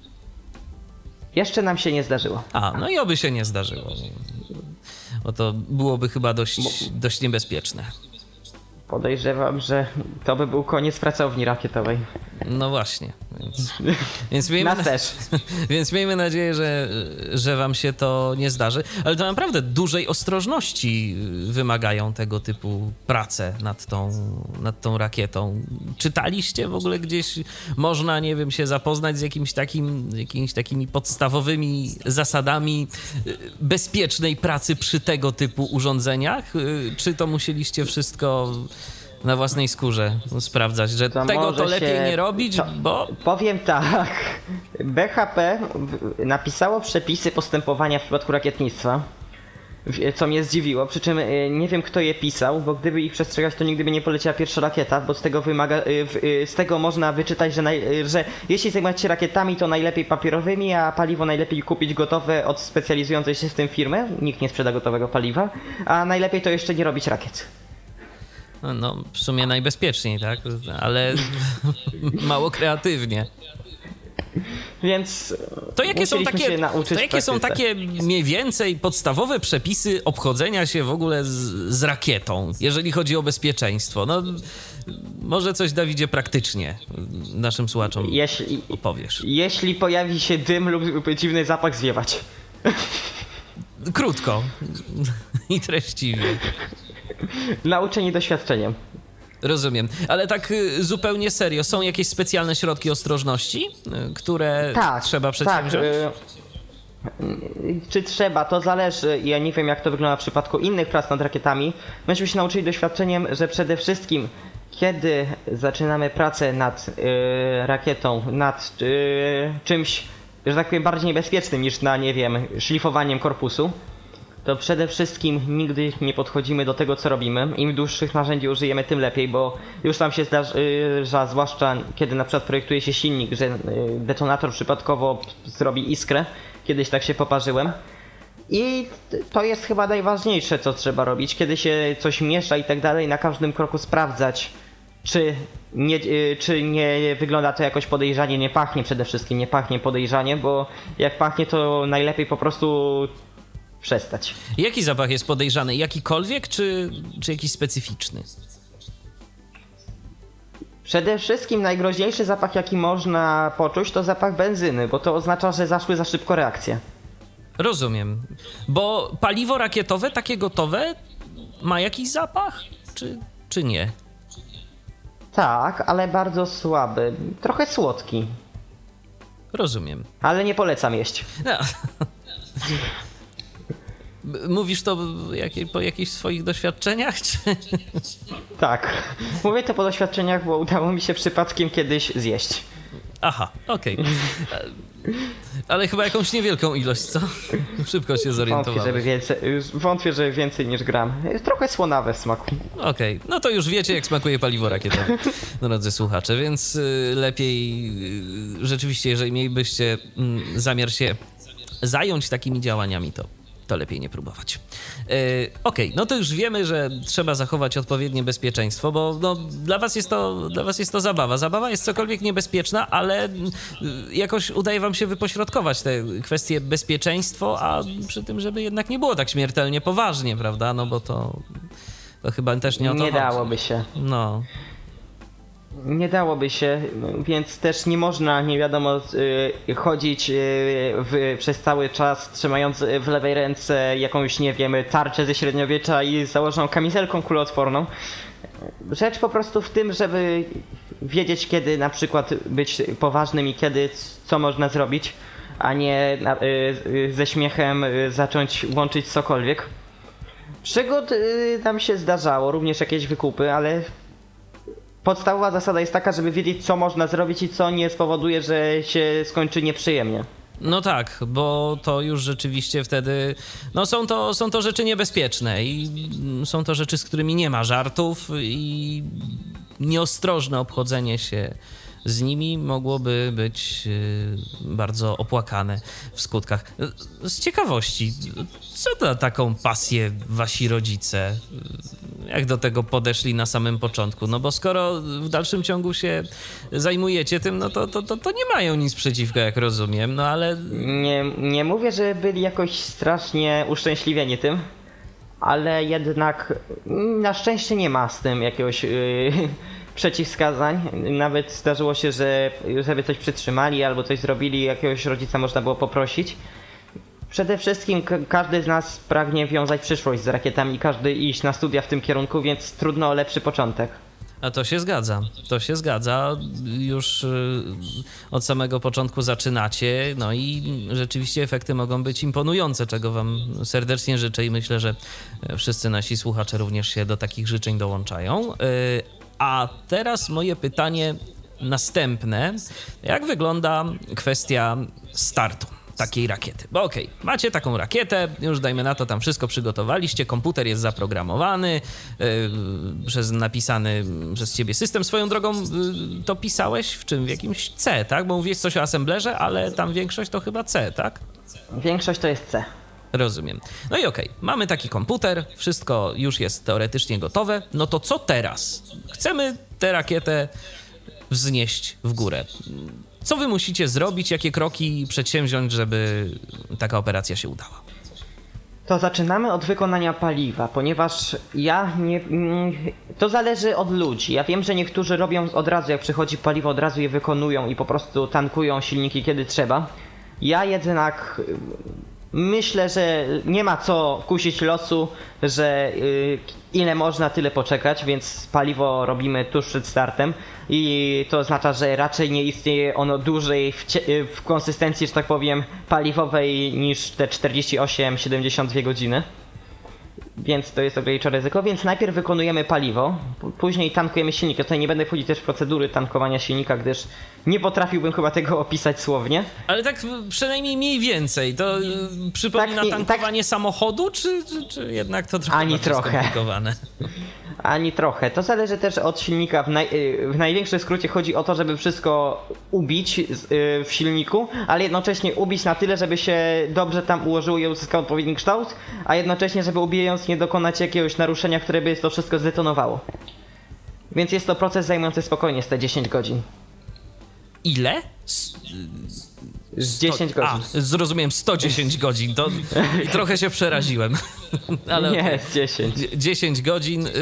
Jeszcze nam się nie zdarzyło. A, no i oby się nie zdarzyło. Bo to byłoby chyba dość, dość niebezpieczne. podejrzewam, że to by był koniec pracowni rakietowej. No właśnie. Więc, więc, miejmy, Nas też. więc miejmy nadzieję, że, że wam się to nie zdarzy. Ale to naprawdę dużej ostrożności wymagają tego typu prace nad tą, nad tą rakietą. Czytaliście w ogóle gdzieś, można, nie wiem, się zapoznać z jakimś takim, jakimiś takimi podstawowymi zasadami y, bezpiecznej pracy przy tego typu urządzeniach? Y, Czy to musieliście wszystko na własnej skórze sprawdzać, że To tego to lepiej się- nie robić, to- bo Powiem tak. BHP napisało przepisy postępowania w przypadku rakietnictwa. Co mnie zdziwiło, przy czym y, nie wiem kto je pisał, bo gdyby ich przestrzegać, to nigdy by nie poleciała pierwsza rakieta, bo z tego wymaga, y, y, z tego można wyczytać, że, naj, że jeśli zajmować się rakietami, to najlepiej papierowymi, a paliwo najlepiej kupić gotowe od specjalizującej się w tym firmy. Nikt nie sprzeda gotowego paliwa, a najlepiej to jeszcze nie robić rakiet. No, w sumie najbezpieczniej, tak? Ale mało kreatywnie. Więc To jakie są takie, to jakie są takie mniej więcej podstawowe przepisy obchodzenia się w ogóle z, z rakietą, jeżeli chodzi o bezpieczeństwo? No, może coś, Dawidzie, praktycznie naszym słuchaczom Jeśli, opowiesz. jeśli pojawi się dym lub dziwny zapach, zwiewać. Krótko i treściwie. Nauczeni doświadczeniem. Rozumiem. Ale tak y, zupełnie serio, są jakieś specjalne środki ostrożności, y, które Tak, trzeba tak. przedsięwziąć? y, Czy trzeba, to zależy. Ja nie wiem, jak to wygląda w przypadku innych prac nad rakietami. Myśmy się nauczyli doświadczeniem, że przede wszystkim, kiedy zaczynamy pracę nad y, rakietą, nad y, czymś, że tak powiem, bardziej niebezpiecznym niż na, nie wiem, szlifowaniem korpusu, to przede wszystkim nigdy nie podchodzimy do tego, co robimy. Im dłuższych narzędzi użyjemy, tym lepiej, bo już tam się zdarza, zwłaszcza kiedy na przykład projektuje się silnik, że y, detonator przypadkowo zrobi iskrę. Kiedyś tak się poparzyłem. I to jest chyba najważniejsze, co trzeba robić, kiedy się coś miesza i tak dalej, na każdym kroku sprawdzać, czy nie, y, czy nie wygląda to jakoś podejrzanie, nie pachnie przede wszystkim, nie pachnie podejrzanie, bo jak pachnie, to najlepiej po prostu przestać. Jaki zapach jest podejrzany? Jakikolwiek, czy, czy jakiś specyficzny? Przede wszystkim najgroźniejszy zapach, jaki można poczuć, to zapach benzyny, bo to oznacza, że zaszły za szybko reakcje. Rozumiem. Bo paliwo rakietowe, takie gotowe, ma jakiś zapach, czy, czy nie? Tak, ale bardzo słaby. Trochę słodki. Rozumiem. Ale nie polecam jeść. No. Mówisz to po jakichś swoich doświadczeniach, czy... Tak. Mówię to po doświadczeniach, bo udało mi się przypadkiem kiedyś zjeść. Aha, okej. E, Ale chyba jakąś niewielką ilość, co? Szybko się Wątpię, zorientowałem. żeby więcej, wątpię, że więcej niż gram. Jest trochę słonawe w smaku. Okej, no to już wiecie, jak smakuje paliwo rakietowe, drodzy słuchacze, więc y, lepiej y, rzeczywiście, jeżeli mielibyście mm, zamiar się zająć takimi działaniami, to, to lepiej nie próbować. Y, Okej, no to już wiemy, że trzeba zachować odpowiednie bezpieczeństwo, bo no, dla, was jest to, dla was jest to zabawa. Zabawa jest cokolwiek niebezpieczna, ale y, jakoś udaje wam się wypośrodkować te kwestie bezpieczeństwo, a przy tym, żeby jednak nie było tak śmiertelnie poważnie, prawda? No bo to... To chyba też nie o to Nie chodzi. dałoby się. No. Nie dałoby się, więc też nie można, nie wiadomo, y, chodzić y, w, przez cały czas trzymając w lewej ręce jakąś, nie wiem, tarczę ze średniowiecza i założoną kamizelką kuloodporną. Rzecz po prostu w tym, żeby wiedzieć, kiedy na przykład być poważnym i kiedy co można zrobić, a nie y, ze śmiechem zacząć łączyć cokolwiek. Przygód nam się zdarzało, również jakieś wykupy, ale podstawowa zasada jest taka, żeby wiedzieć, co można zrobić i co nie spowoduje, że się skończy nieprzyjemnie. No tak, bo to już rzeczywiście wtedy. No są to, są to rzeczy niebezpieczne i są to rzeczy, z którymi nie ma żartów i nieostrożne obchodzenie się z nimi mogłoby być y, bardzo opłakane w skutkach. Z ciekawości, co da taką pasję wasi rodzice? Jak do tego podeszli na samym początku? No bo skoro w dalszym ciągu się zajmujecie tym, no to, to, to, to nie mają nic przeciwko, jak rozumiem, no ale Nie, nie mówię, że byli jakoś strasznie uszczęśliwieni tym, ale jednak na szczęście nie ma z tym jakiegoś yy, przeciwwskazań. Nawet zdarzyło się, że żeby coś przytrzymali albo coś zrobili, jakiegoś rodzica można było poprosić. Przede wszystkim ka- każdy z nas pragnie wiązać przyszłość z rakietami, każdy iść na studia w tym kierunku, więc trudno o lepszy początek. A to się zgadza, to się zgadza. Już y, od samego początku zaczynacie, no i rzeczywiście efekty mogą być imponujące, czego Wam serdecznie życzę i myślę, że wszyscy nasi słuchacze również się do takich życzeń dołączają. Y, A teraz moje pytanie następne. Jak wygląda kwestia startu? Takiej rakiety. Bo okej, macie taką rakietę, już dajmy na to, tam wszystko przygotowaliście, komputer jest zaprogramowany, yy, przez napisany przez ciebie system. Swoją drogą yy, to pisałeś w czym? W jakimś C, tak? Bo mówiłeś coś o assemblerze, ale tam większość to chyba C, tak? Większość to jest C. Rozumiem. No i okej, mamy taki komputer, wszystko już jest teoretycznie gotowe. No to co teraz? Chcemy tę rakietę wznieść w górę. Co wy musicie zrobić, jakie kroki przedsięwziąć, żeby taka operacja się udała? To zaczynamy od wykonania paliwa, ponieważ ja nie. mm, To zależy od ludzi. Ja wiem, że niektórzy robią od razu, jak przychodzi paliwo, od razu je wykonują i po prostu tankują silniki kiedy trzeba. Ja jednak myślę, że nie ma co kusić losu, że y, ile można, tyle poczekać, więc paliwo robimy tuż przed startem i to oznacza, że raczej nie istnieje ono dłużej w, w konsystencji, że tak powiem, paliwowej niż te 48-72 godziny. Więc to jest ograniczone ryzyko, więc najpierw wykonujemy paliwo, później tankujemy silnik. Ja tutaj nie będę wchodzić też w procedury tankowania silnika, gdyż nie potrafiłbym chyba tego opisać słownie. Ale tak przynajmniej mniej więcej, to y, przypomina Tak, nie- tankowanie samochodu, czy, czy, czy jednak to trochę Ani trochę. skomplikowane? Ani trochę. To zależy też od silnika. W, naj, y, w największym skrócie chodzi o to, żeby wszystko ubić y, w silniku, ale jednocześnie ubić na tyle, żeby się dobrze tam ułożyło i uzyskał odpowiedni kształt, a jednocześnie, żeby ubijając nie dokonać jakiegoś naruszenia, które by to wszystko zdetonowało. Więc jest to proces zajmujący spokojnie z te 10 godzin. Ile? S- Z 10 A, godzin. zrozumiałem, 110 godzin, to i trochę się przeraziłem. Ale. Nie, z 10. Dzie- 10 godzin. Y,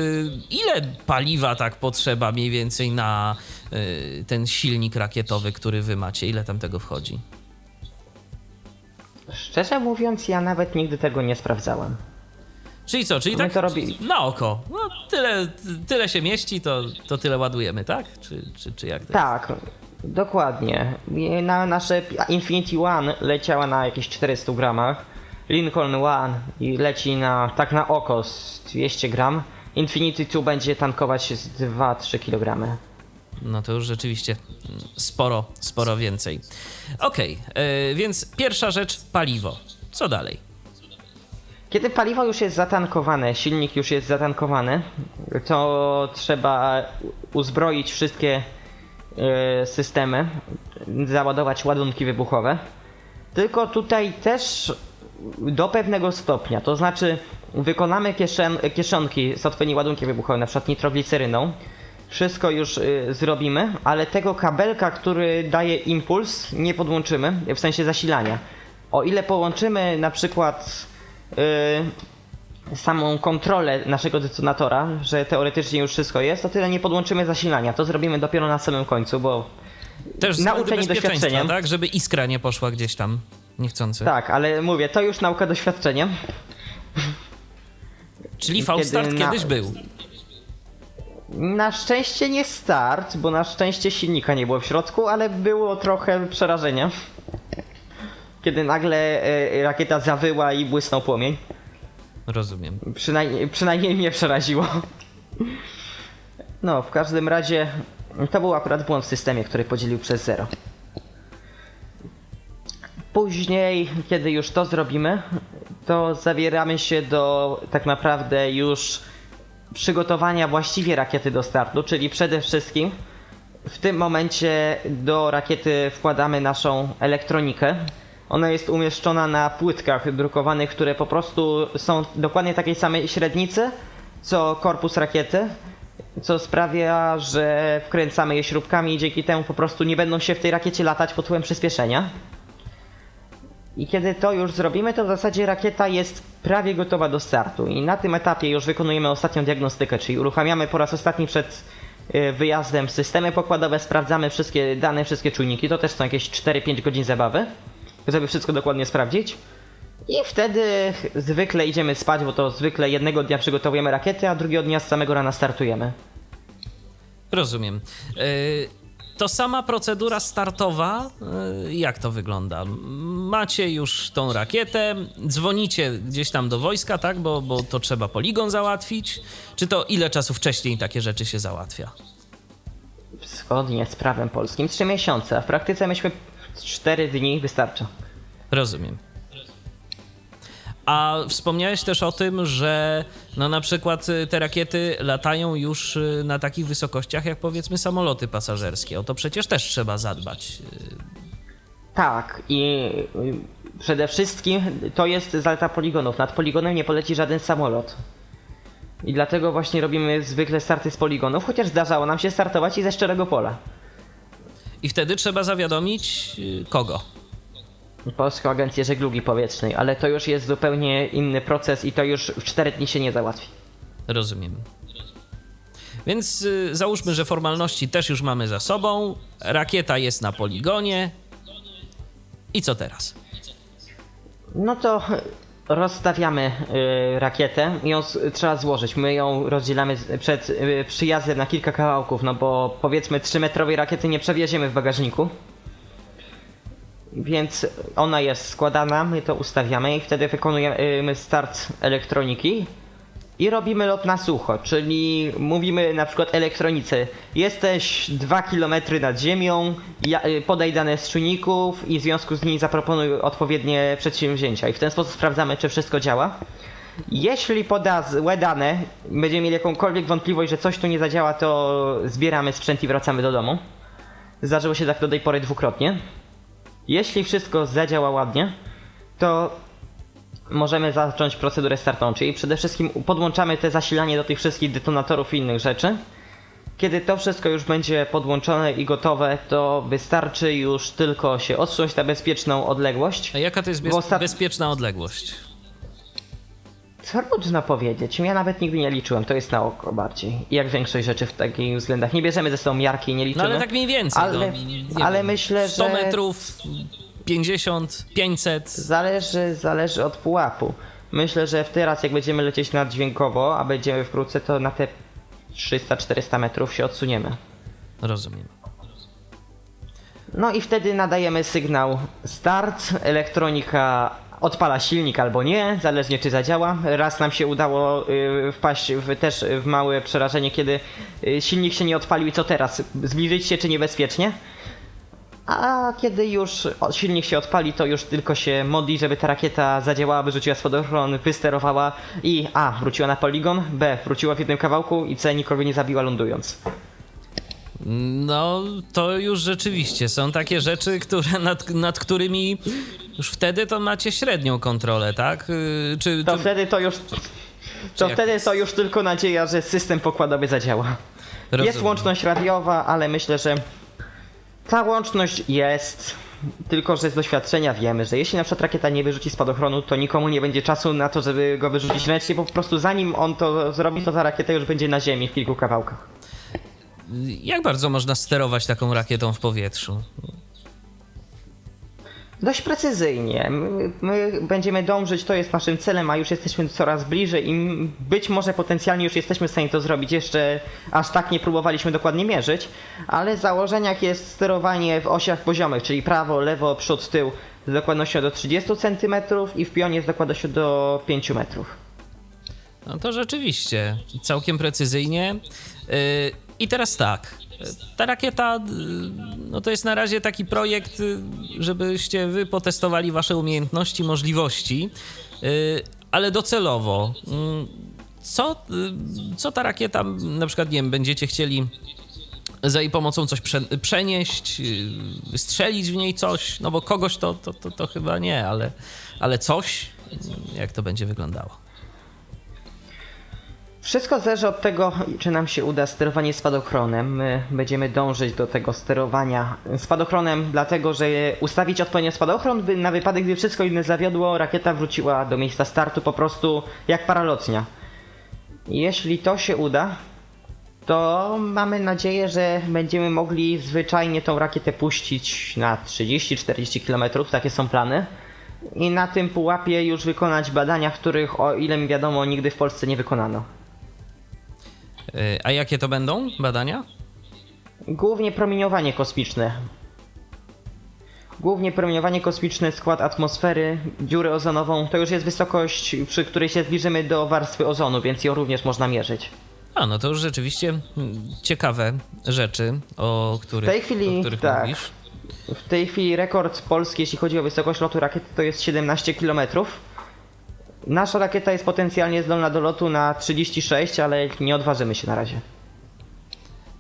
Ile paliwa tak potrzeba mniej więcej na y, ten silnik rakietowy, który wy macie? Ile tam tego wchodzi? Szczerze mówiąc, ja nawet nigdy tego nie sprawdzałem. Czyli co, czyli My tak to robili. na oko. No, tyle, tyle się mieści, to, to tyle ładujemy, tak? Czy, czy, czy jak to Tak, dokładnie. Na nasze Infinity One leciała na jakieś 400 gramach. Lincoln One leci na tak na oko z 200 gram. Infinity 2 będzie tankować z 2-3 kg. No to już rzeczywiście sporo, sporo więcej. Okej, y, więc pierwsza rzecz paliwo. Co dalej? Kiedy paliwo już jest zatankowane, silnik już jest zatankowany, to trzeba uzbroić wszystkie e, systemy, załadować ładunki wybuchowe. Tylko tutaj też do pewnego stopnia, to znaczy wykonamy kieszen, kieszonki z odpowiednimi ładunkiem wybuchowym, na przykład nitrogliceryną. Wszystko już y, zrobimy, ale tego kabelka, który daje impuls, nie podłączymy, w sensie zasilania. O ile połączymy na przykład y, samą kontrolę naszego detonatora, że teoretycznie już wszystko jest, to tyle nie podłączymy zasilania. To zrobimy dopiero na samym końcu, bo Też z Nauczeni względu bezpieczeństwa, doświadczeniem. tak? Żeby iskra nie poszła gdzieś tam niechcący. tak, ale mówię, to już nauka doświadczeniem. Czyli Kiedy V-Start na- kiedyś był. Na szczęście nie start, bo na szczęście silnika nie było w środku, ale było trochę przerażenia. Kiedy nagle e, rakieta zawyła i błysnął płomień. Rozumiem. Przynajmniej, przynajmniej mnie przeraziło. No, w każdym razie to był akurat błąd w systemie, który podzielił przez zero. Później, kiedy już to zrobimy, to zabieramy się do tak naprawdę już przygotowania właściwie rakiety do startu, czyli przede wszystkim w tym momencie do rakiety wkładamy naszą elektronikę. Ona jest umieszczona na płytkach drukowanych, które po prostu są dokładnie takiej samej średnicy co korpus rakiety, co sprawia, że wkręcamy je śrubkami i dzięki temu po prostu nie będą się w tej rakiecie latać pod wpływem przyspieszenia. I kiedy to już zrobimy, to w zasadzie rakieta jest prawie gotowa do startu. I na tym etapie już wykonujemy ostatnią diagnostykę, czyli uruchamiamy po raz ostatni przed y, wyjazdem systemy pokładowe, sprawdzamy wszystkie dane, wszystkie czujniki. To też są jakieś 4-5 godzin zabawy, żeby wszystko dokładnie sprawdzić. I wtedy zwykle idziemy spać, bo to zwykle jednego dnia przygotowujemy rakiety, a drugiego dnia z samego rana startujemy. Rozumiem. Y, To sama procedura startowa, y, jak to wygląda? Macie już tą rakietę, dzwonicie gdzieś tam do wojska, tak? Bo, bo to trzeba poligon załatwić. Czy to ile czasu wcześniej takie rzeczy się załatwia? Zgodnie z prawem polskim 3 miesiące, a w praktyce myśmy 4 dni wystarcza. Rozumiem. A wspomniałeś też o tym, że no na przykład y, te rakiety latają już y, na takich wysokościach jak powiedzmy samoloty pasażerskie. O to przecież też trzeba zadbać. Y, Tak, i przede wszystkim to jest zaleta poligonów. Nad poligonem nie poleci żaden samolot. I dlatego właśnie robimy zwykle starty z poligonów, chociaż zdarzało nam się startować i ze szczerego pola. I wtedy trzeba zawiadomić y, kogo? Polską Agencję Żeglugi Powietrznej, ale to już jest zupełnie inny proces i to już w 4 dni się nie załatwi. Rozumiem. Więc y, załóżmy, że formalności też już mamy za sobą. Rakieta jest na poligonie. I co teraz? No to rozstawiamy y, rakietę i ją trzeba złożyć. My ją rozdzielamy przed y, przyjazdem na kilka kawałków, no bo powiedzmy 3-metrowej rakiety nie przewieziemy w bagażniku. Więc ona jest składana, my to ustawiamy i wtedy wykonujemy start elektroniki i robimy lot na sucho, czyli mówimy na przykład elektronice jesteś 2 km nad ziemią, y, podaj dane z czujników i w związku z nimi zaproponuj odpowiednie przedsięwzięcia i w ten sposób sprawdzamy czy wszystko działa. Jeśli poda złe dane, będziemy mieli jakąkolwiek wątpliwość, że coś tu nie zadziała, to zbieramy sprzęt i wracamy do domu. Zdarzyło się tak do tej pory dwukrotnie. Jeśli wszystko zadziała ładnie, to możemy zacząć procedurę startową, czyli przede wszystkim podłączamy te zasilanie do tych wszystkich detonatorów i innych rzeczy. Kiedy to wszystko już będzie podłączone i gotowe, to wystarczy już tylko się odsunąć na bezpieczną odległość. A jaka to jest bez, bezpieczna odległość? Trudno powiedzieć, ja nawet nigdy nie liczyłem, to jest na oko bardziej. Jak większość rzeczy w takich względach. Nie bierzemy ze sobą miarki i nie No liczymy. ale tak mniej więcej. Ale, no, nie ale wiem, myślę, 100 że metrów, 50, 500. Zależy, zależy od pułapu. Myślę, że teraz jak będziemy lecieć naddźwiękowo, a będziemy wkrótce, to na te 300-400 metrów się odsuniemy. Rozumiem. No i wtedy nadajemy sygnał start, elektronika odpala silnik albo nie, zależnie czy zadziała. Raz nam się udało y, wpaść w, też w małe przerażenie, kiedy y, silnik się nie odpalił i co teraz? Zbliżyć się czy niebezpiecznie? A kiedy już silnik się odpali, to już tylko się modli, żeby ta rakieta zadziałała, wyrzuciła spadochron, wysterowała i A. wróciła na poligon, B. wróciła w jednym kawałku i C. nikogo nie zabiła lądując. No, to już rzeczywiście są takie rzeczy, które, nad, nad którymi już wtedy to macie średnią kontrolę, tak? Y, Czy, To czy wtedy to już. To jak wtedy to już tylko nadzieja, że system pokładowy zadziała. Jest Rozumiem. łączność radiowa, ale myślę, że ta łączność jest. Tylko, że z doświadczenia wiemy, że jeśli na przykład rakieta nie wyrzuci spadochronu, to nikomu nie będzie czasu na to, żeby go wyrzucić ręcznie, bo po prostu zanim on to zrobi, to ta rakieta już będzie na ziemi w kilku kawałkach. Jak bardzo można sterować taką rakietą w powietrzu? Dość precyzyjnie. My, my będziemy dążyć, to jest naszym celem, a już jesteśmy coraz bliżej i być może potencjalnie już jesteśmy w stanie to zrobić. Jeszcze aż tak nie próbowaliśmy dokładnie mierzyć, ale w założeniach jest sterowanie w osiach poziomych, czyli prawo, lewo, przód, tył z dokładnością do 30 cm i w pionie z dokładnością do 5 metrów. No to rzeczywiście, całkiem precyzyjnie. Yy, I teraz tak, ta rakieta, yy, no to jest na razie taki projekt, yy, żebyście wy potestowali wasze umiejętności, możliwości, yy, ale docelowo. Co, co ta rakieta, na przykład, nie wiem, będziecie chcieli za jej pomocą coś prze, przenieść, strzelić w niej coś, no bo kogoś to, to, to, to chyba nie, ale, ale coś, jak to będzie wyglądało? Wszystko zależy od tego, czy nam się uda sterowanie spadochronem. My będziemy dążyć do tego sterowania spadochronem, dlatego że ustawić odpowiednio spadochron, by na wypadek, gdy wszystko inne zawiodło, rakieta wróciła do miejsca startu po prostu jak paralotnia. Jeśli to się uda, to mamy nadzieję, że będziemy mogli zwyczajnie tą rakietę puścić na 30-40 km, takie są plany. I na tym pułapie już wykonać badania, których o ile mi wiadomo nigdy w Polsce nie wykonano. Y, A jakie to będą badania? Głównie promieniowanie kosmiczne. Głównie promieniowanie kosmiczne, skład atmosfery, dziurę ozonową. To już jest wysokość, przy której się zbliżymy do warstwy ozonu, więc ją również można mierzyć. A, no to już rzeczywiście mm, ciekawe rzeczy, o których, W tej chwili o których tak. mówisz. W tej chwili rekord polski, jeśli chodzi o wysokość lotu rakiety, to jest 17 km. Nasza rakieta jest potencjalnie zdolna do lotu na 36, ale nie odważymy się na razie.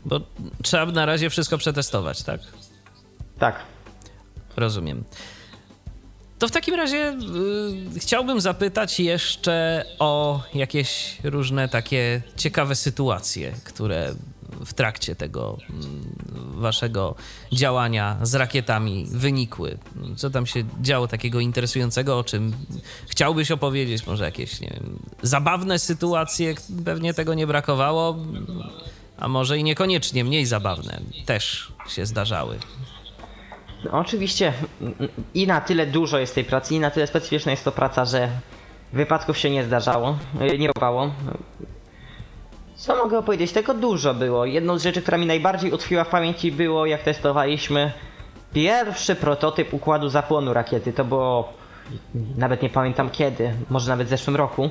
Bo trzeba na razie wszystko przetestować, tak? Tak. Rozumiem. To w takim razie y, chciałbym zapytać jeszcze o jakieś różne takie ciekawe sytuacje, które w trakcie tego mm, waszego działania z rakietami wynikły. Co tam się działo takiego interesującego, o czym chciałbyś opowiedzieć? Może jakieś, nie wiem, zabawne sytuacje, pewnie tego nie brakowało, a może i niekoniecznie mniej zabawne też się zdarzały. No, Oczywiście i na tyle dużo jest tej pracy, i na tyle specyficzna jest to praca, że wypadków się nie zdarzało, nie robało. Co mogę powiedzieć? Tego dużo było. Jedną z rzeczy, która mi najbardziej utkwiła w pamięci było, jak testowaliśmy pierwszy prototyp układu zapłonu rakiety. To było, nawet nie pamiętam kiedy, może nawet w zeszłym roku.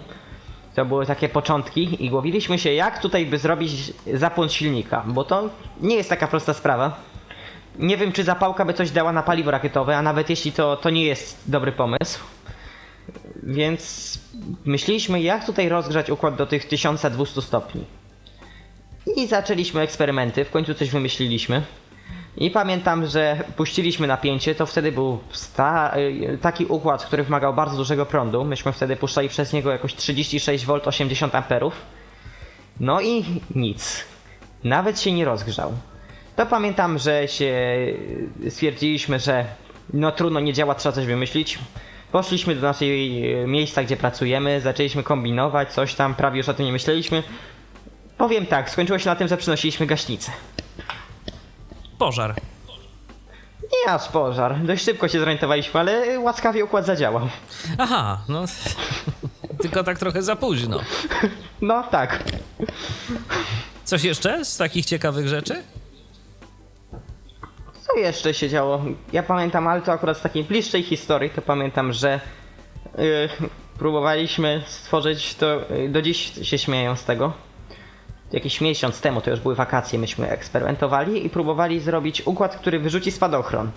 To były takie początki i głowiliśmy się, jak tutaj by zrobić zapłon silnika, bo to nie jest taka prosta sprawa. Nie wiem, czy zapałka by coś dała na paliwo rakietowe, a nawet jeśli to, to nie jest dobry pomysł. Więc myśleliśmy, jak tutaj rozgrzać układ do tych 1200 stopni. I zaczęliśmy eksperymenty, w końcu coś wymyśliliśmy. I pamiętam, że puściliśmy napięcie, to wtedy był y, taki układ, który wymagał bardzo dużego prądu. Myśmy wtedy puszczali przez niego jakoś 36V 80 A. No i nic. Nawet się nie rozgrzał. To pamiętam, że się stwierdziliśmy, że no trudno, nie działa, trzeba coś wymyślić. Poszliśmy do naszej e, miejsca, gdzie pracujemy, zaczęliśmy kombinować, coś tam, prawie już o tym nie myśleliśmy. Powiem tak, skończyło się na tym, że przynosiliśmy gaśnicę. Pożar. Nie aż pożar, dość szybko się zorientowaliśmy, ale łaskawie układ zadziałał. Aha, no. Tylko tak trochę za późno. No tak. Coś jeszcze z takich ciekawych rzeczy? Co jeszcze się działo? Ja pamiętam, ale to akurat z takiej bliższej historii, to pamiętam, że yy, próbowaliśmy stworzyć to, yy, do dziś się śmieją z tego. Jakiś miesiąc temu, to już były wakacje, myśmy eksperymentowali i próbowali zrobić układ, który wyrzuci spadochron.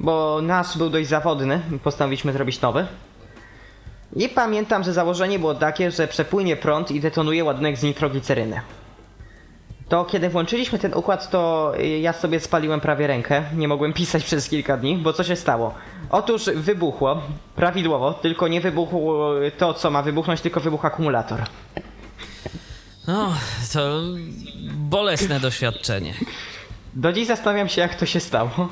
Bo nasz był dość zawodny, postanowiliśmy zrobić nowy. I pamiętam, że założenie było takie, że przepłynie prąd i detonuje ładunek z nitrogliceryny. To kiedy włączyliśmy ten układ, to ja sobie spaliłem prawie rękę. Nie mogłem pisać przez kilka dni, bo co się stało? Otóż wybuchło prawidłowo, tylko nie wybuchło to, co ma wybuchnąć, tylko wybuchł akumulator. No, to bolesne doświadczenie. Do dziś zastanawiam się, jak to się stało.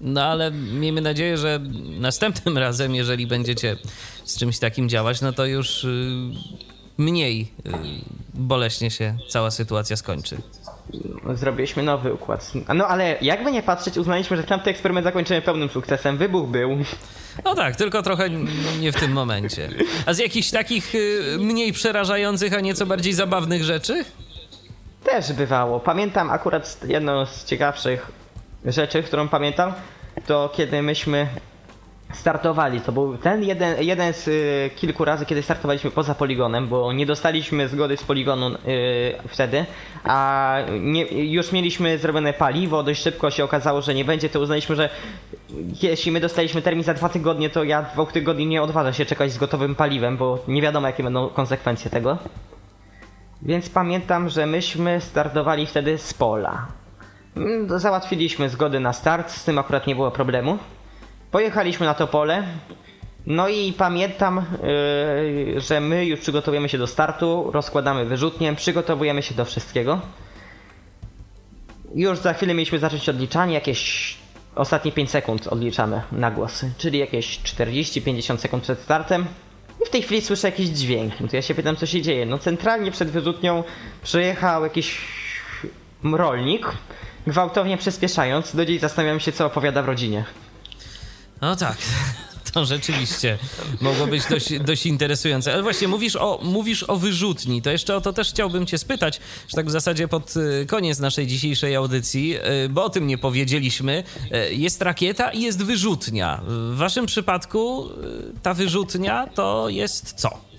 No ale miejmy nadzieję, że następnym razem, jeżeli będziecie z czymś takim działać, no to już y, mniej y, boleśnie się cała sytuacja skończy. Zrobiliśmy nowy układ. No ale jakby nie patrzeć, uznaliśmy, że tamten eksperyment zakończymy pełnym sukcesem. Wybuch był. No tak, tylko trochę nie w tym momencie. A z jakichś takich y, mniej przerażających, a nieco bardziej zabawnych rzeczy? Też bywało. Pamiętam akurat jedną z ciekawszych rzeczy, którą pamiętam, to kiedy myśmy startowali. To był ten jeden, jeden z y, kilku razy, kiedy startowaliśmy poza poligonem, bo nie dostaliśmy zgody z poligonu y, wtedy, a nie, już mieliśmy zrobione paliwo, dość szybko się okazało, że nie będzie, to uznaliśmy, że jeśli my dostaliśmy termin za dwa tygodnie, to ja dwóch tygodni nie odważę się czekać z gotowym paliwem, bo nie wiadomo jakie będą konsekwencje tego. Więc pamiętam, że myśmy startowali wtedy z pola. Mm, Załatwiliśmy zgodę na start, z tym akurat nie było problemu. Pojechaliśmy na to pole No i pamiętam, yy, że my już przygotowujemy się do startu, rozkładamy wyrzutnię, przygotowujemy się do wszystkiego. Już za chwilę mieliśmy zacząć odliczanie, jakieś ostatnie 5 sekund odliczamy na głos, czyli jakieś 40-50 sekund przed startem. I w tej chwili słyszę jakiś dźwięk. No to ja się pytam, co się dzieje. No centralnie przed wyrzutnią przejechał jakiś rolnik, gwałtownie przyspieszając. Do dziś zastanawiam się, co opowiada w rodzinie. No tak. To rzeczywiście mogło być dość, dość interesujące. Ale właśnie mówisz o, mówisz o wyrzutni. To jeszcze o to też chciałbym Cię spytać, że tak w zasadzie pod y, koniec naszej dzisiejszej audycji, y, bo o tym nie powiedzieliśmy. Y, Jest rakieta i jest wyrzutnia. W Waszym przypadku ta wyrzutnia to jest co?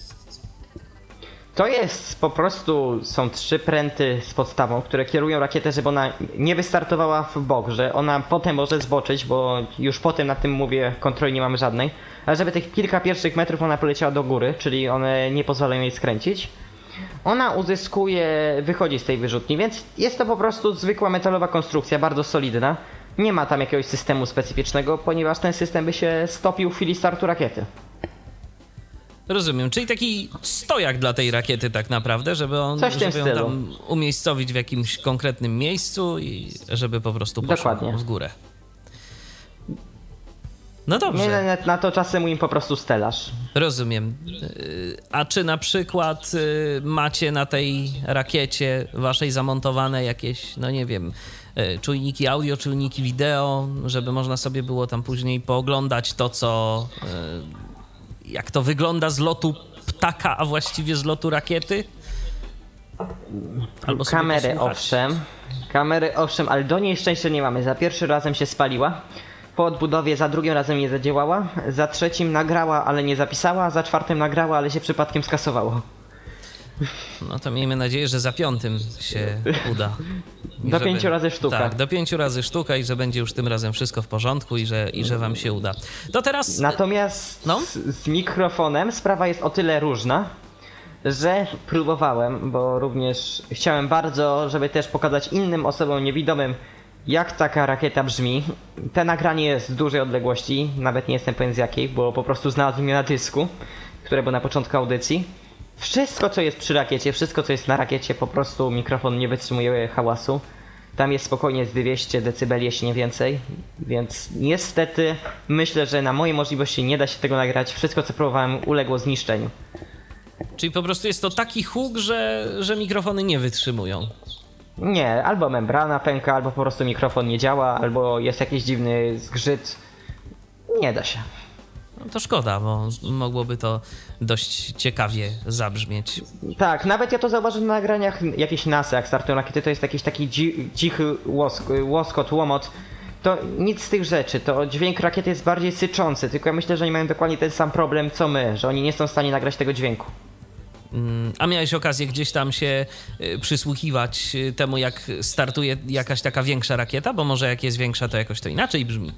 To jest po prostu, są trzy pręty z podstawą, które kierują rakietę, żeby ona nie wystartowała w bok, że ona potem może zboczyć, bo już potem na tym mówię, kontroli nie mamy żadnej, ale żeby tych kilka pierwszych metrów ona poleciała do góry, czyli one nie pozwalają jej skręcić. Ona uzyskuje, wychodzi z tej wyrzutni, więc jest to po prostu zwykła metalowa konstrukcja, bardzo solidna. Nie ma tam jakiegoś systemu specyficznego, ponieważ ten system by się stopił w chwili startu rakiety. Rozumiem, czyli taki stojak dla tej rakiety tak naprawdę, żeby, on, Coś żeby ją tam umiejscowić w jakimś konkretnym miejscu i żeby po prostu poszła Dokładnie. w górę. No dobrze. Nie, na, to czasem im po prostu stelaż. Rozumiem. A czy na przykład yy, macie na tej rakiecie waszej zamontowane jakieś, no nie wiem, yy, czujniki audio, czujniki wideo, żeby można sobie było tam później pooglądać to, co. jak to wygląda z lotu ptaka, a właściwie z lotu rakiety? Albo Kamery owszem, kamery owszem, ale do niej szczęścia nie mamy. Za pierwszy razem się spaliła, po odbudowie za drugim razem nie zadziałała, za trzecim nagrała, ale nie zapisała, za czwartym nagrała, ale się przypadkiem skasowało. No to miejmy nadzieję, że za piątym się uda. Do pięciu razy sztuka. Tak, do pięciu razy sztuka i że będzie już tym razem wszystko w porządku i że, i że wam się uda. To teraz... Natomiast No? z, z mikrofonem sprawa jest o tyle różna, że próbowałem, bo również chciałem bardzo, żeby też pokazać innym osobom niewidomym, jak taka rakieta brzmi. Te nagranie jest z dużej odległości, nawet nie jestem pewien z jakiej, bo po prostu znalazłem je na dysku, które było na początku audycji. Wszystko, co jest przy rakiecie, wszystko, co jest na rakiecie, po prostu mikrofon nie wytrzymuje hałasu. Tam jest spokojnie z 200 dB, jeśli nie więcej, więc niestety myślę, że na moje możliwości nie da się tego nagrać. Wszystko, co próbowałem, uległo zniszczeniu. Czyli po prostu jest to taki huk, że, że mikrofony nie wytrzymują. Nie, albo membrana pęka, albo po prostu mikrofon nie działa, albo jest jakiś dziwny zgrzyt. Nie da się. No to szkoda, bo mogłoby to dość ciekawie zabrzmieć. Tak, nawet ja to zauważyłem na nagraniach jakichś NASA, jak startują rakiety, to jest jakiś taki cichy łosk łoskot, łomot. To nic z tych rzeczy, to dźwięk rakiety jest bardziej syczący, tylko ja myślę, że oni mają dokładnie ten sam problem co my, że oni nie są w stanie nagrać tego dźwięku. Mm, A miałeś okazję gdzieś tam się y, przysłuchiwać y, temu, jak startuje jakaś taka większa rakieta? Bo może jak jest większa, to jakoś to inaczej brzmi.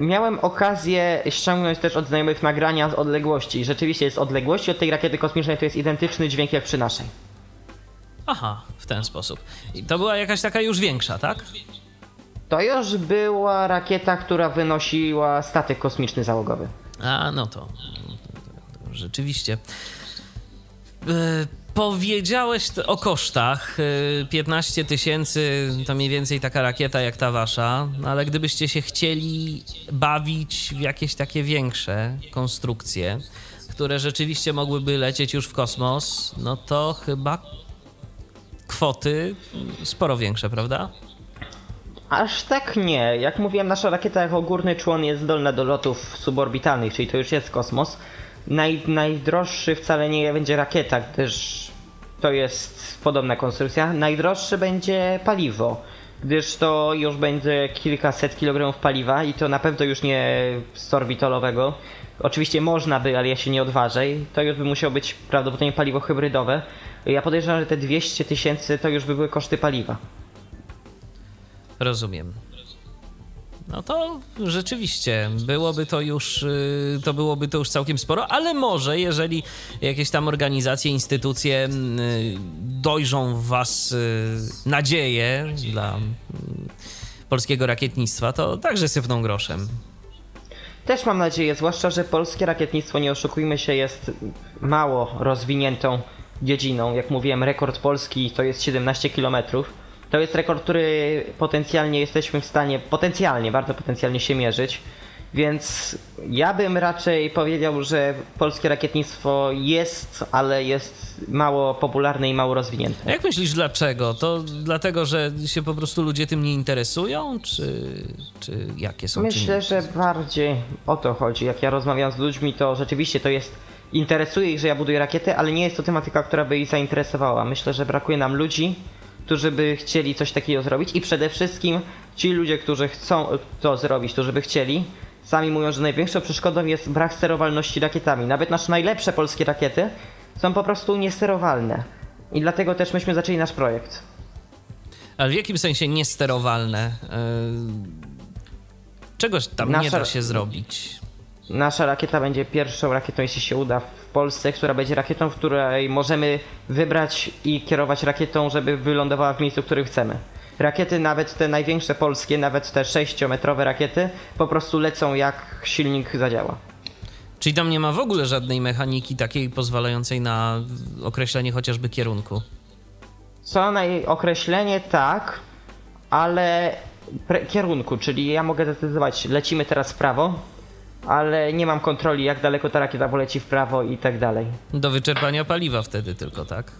Miałem okazję ściągnąć też od znajomych nagrania z odległości. Rzeczywiście jest odległości od tej rakiety kosmicznej, to jest identyczny dźwięk jak przy naszej. Aha, w ten sposób. I to była jakaś taka już większa, tak? To już była rakieta, która wynosiła statek kosmiczny załogowy. A, no to, rzeczywiście. E, Powiedziałeś o kosztach. e, 15 tysięcy to mniej więcej taka rakieta jak ta wasza, no ale gdybyście się chcieli bawić w jakieś takie większe konstrukcje, które rzeczywiście mogłyby lecieć już w kosmos, no to chyba kwoty sporo większe, prawda? Aż tak nie. Jak mówiłem, nasza rakieta jako górny człon jest zdolna do lotów suborbitalnych, czyli to już jest kosmos. Naj, najdroższy wcale nie będzie rakieta, gdyż to jest podobna konstrukcja. Najdroższe będzie paliwo, gdyż to już będzie kilkaset kilogramów paliwa i to na pewno już nie sorbitolowego. Oczywiście można by, ale ja się nie odważę. To już by musiało być prawdopodobnie paliwo hybrydowe. Ja podejrzewam, że te 200 tysięcy to już by były koszty paliwa. Rozumiem. No to rzeczywiście byłoby to już, y, to byłoby to już całkiem sporo, ale może jeżeli jakieś tam organizacje, instytucje y, dojrzą w was y, nadzieje dla y, polskiego rakietnictwa, to także sypną groszem. Też mam nadzieję, zwłaszcza, że polskie rakietnictwo, nie oszukujmy się, jest mało rozwiniętą dziedziną. Jak mówiłem, rekord polski to jest 17 km. To jest rekord, który potencjalnie jesteśmy w stanie, potencjalnie, bardzo potencjalnie się mierzyć. Więc ja bym raczej powiedział, że polskie rakietnictwo jest, ale jest mało popularne i mało rozwinięte. A jak myślisz dlaczego? To dlatego, że się po prostu ludzie tym nie interesują, czy, czy jakie są Myślę, czynniki? że bardziej o to chodzi. Jak ja rozmawiam z ludźmi, to rzeczywiście to jest. Interesuje ich, że ja buduję rakiety, ale nie jest to tematyka, która by ich zainteresowała. Myślę, że brakuje nam ludzi, którzy by chcieli coś takiego zrobić i przede wszystkim ci ludzie, którzy chcą to zrobić, którzy by chcieli, sami mówią, że największą przeszkodą jest brak sterowalności rakietami. Nawet nasze najlepsze polskie rakiety są po prostu niesterowalne. I dlatego też myśmy zaczęli nasz projekt. Ale w jakim sensie niesterowalne? Yy, Czegoś tam nie Nasza- da się zrobić. Nasza rakieta będzie pierwszą rakietą, jeśli się uda, w Polsce, która będzie rakietą, w której możemy wybrać i kierować rakietą, żeby wylądowała w miejscu, w którym chcemy. Rakiety, nawet te największe polskie, nawet te 6-metrowe rakiety, po prostu lecą jak silnik zadziała. Czyli tam nie ma w ogóle żadnej mechaniki takiej pozwalającej na określenie chociażby kierunku. Co na jej określenie tak, ale kierunku, czyli ja mogę zdecydować, lecimy teraz w prawo, ale nie mam kontroli, jak daleko ta rakieta poleci w prawo i tak dalej. Do wyczerpania paliwa wtedy tylko, tak?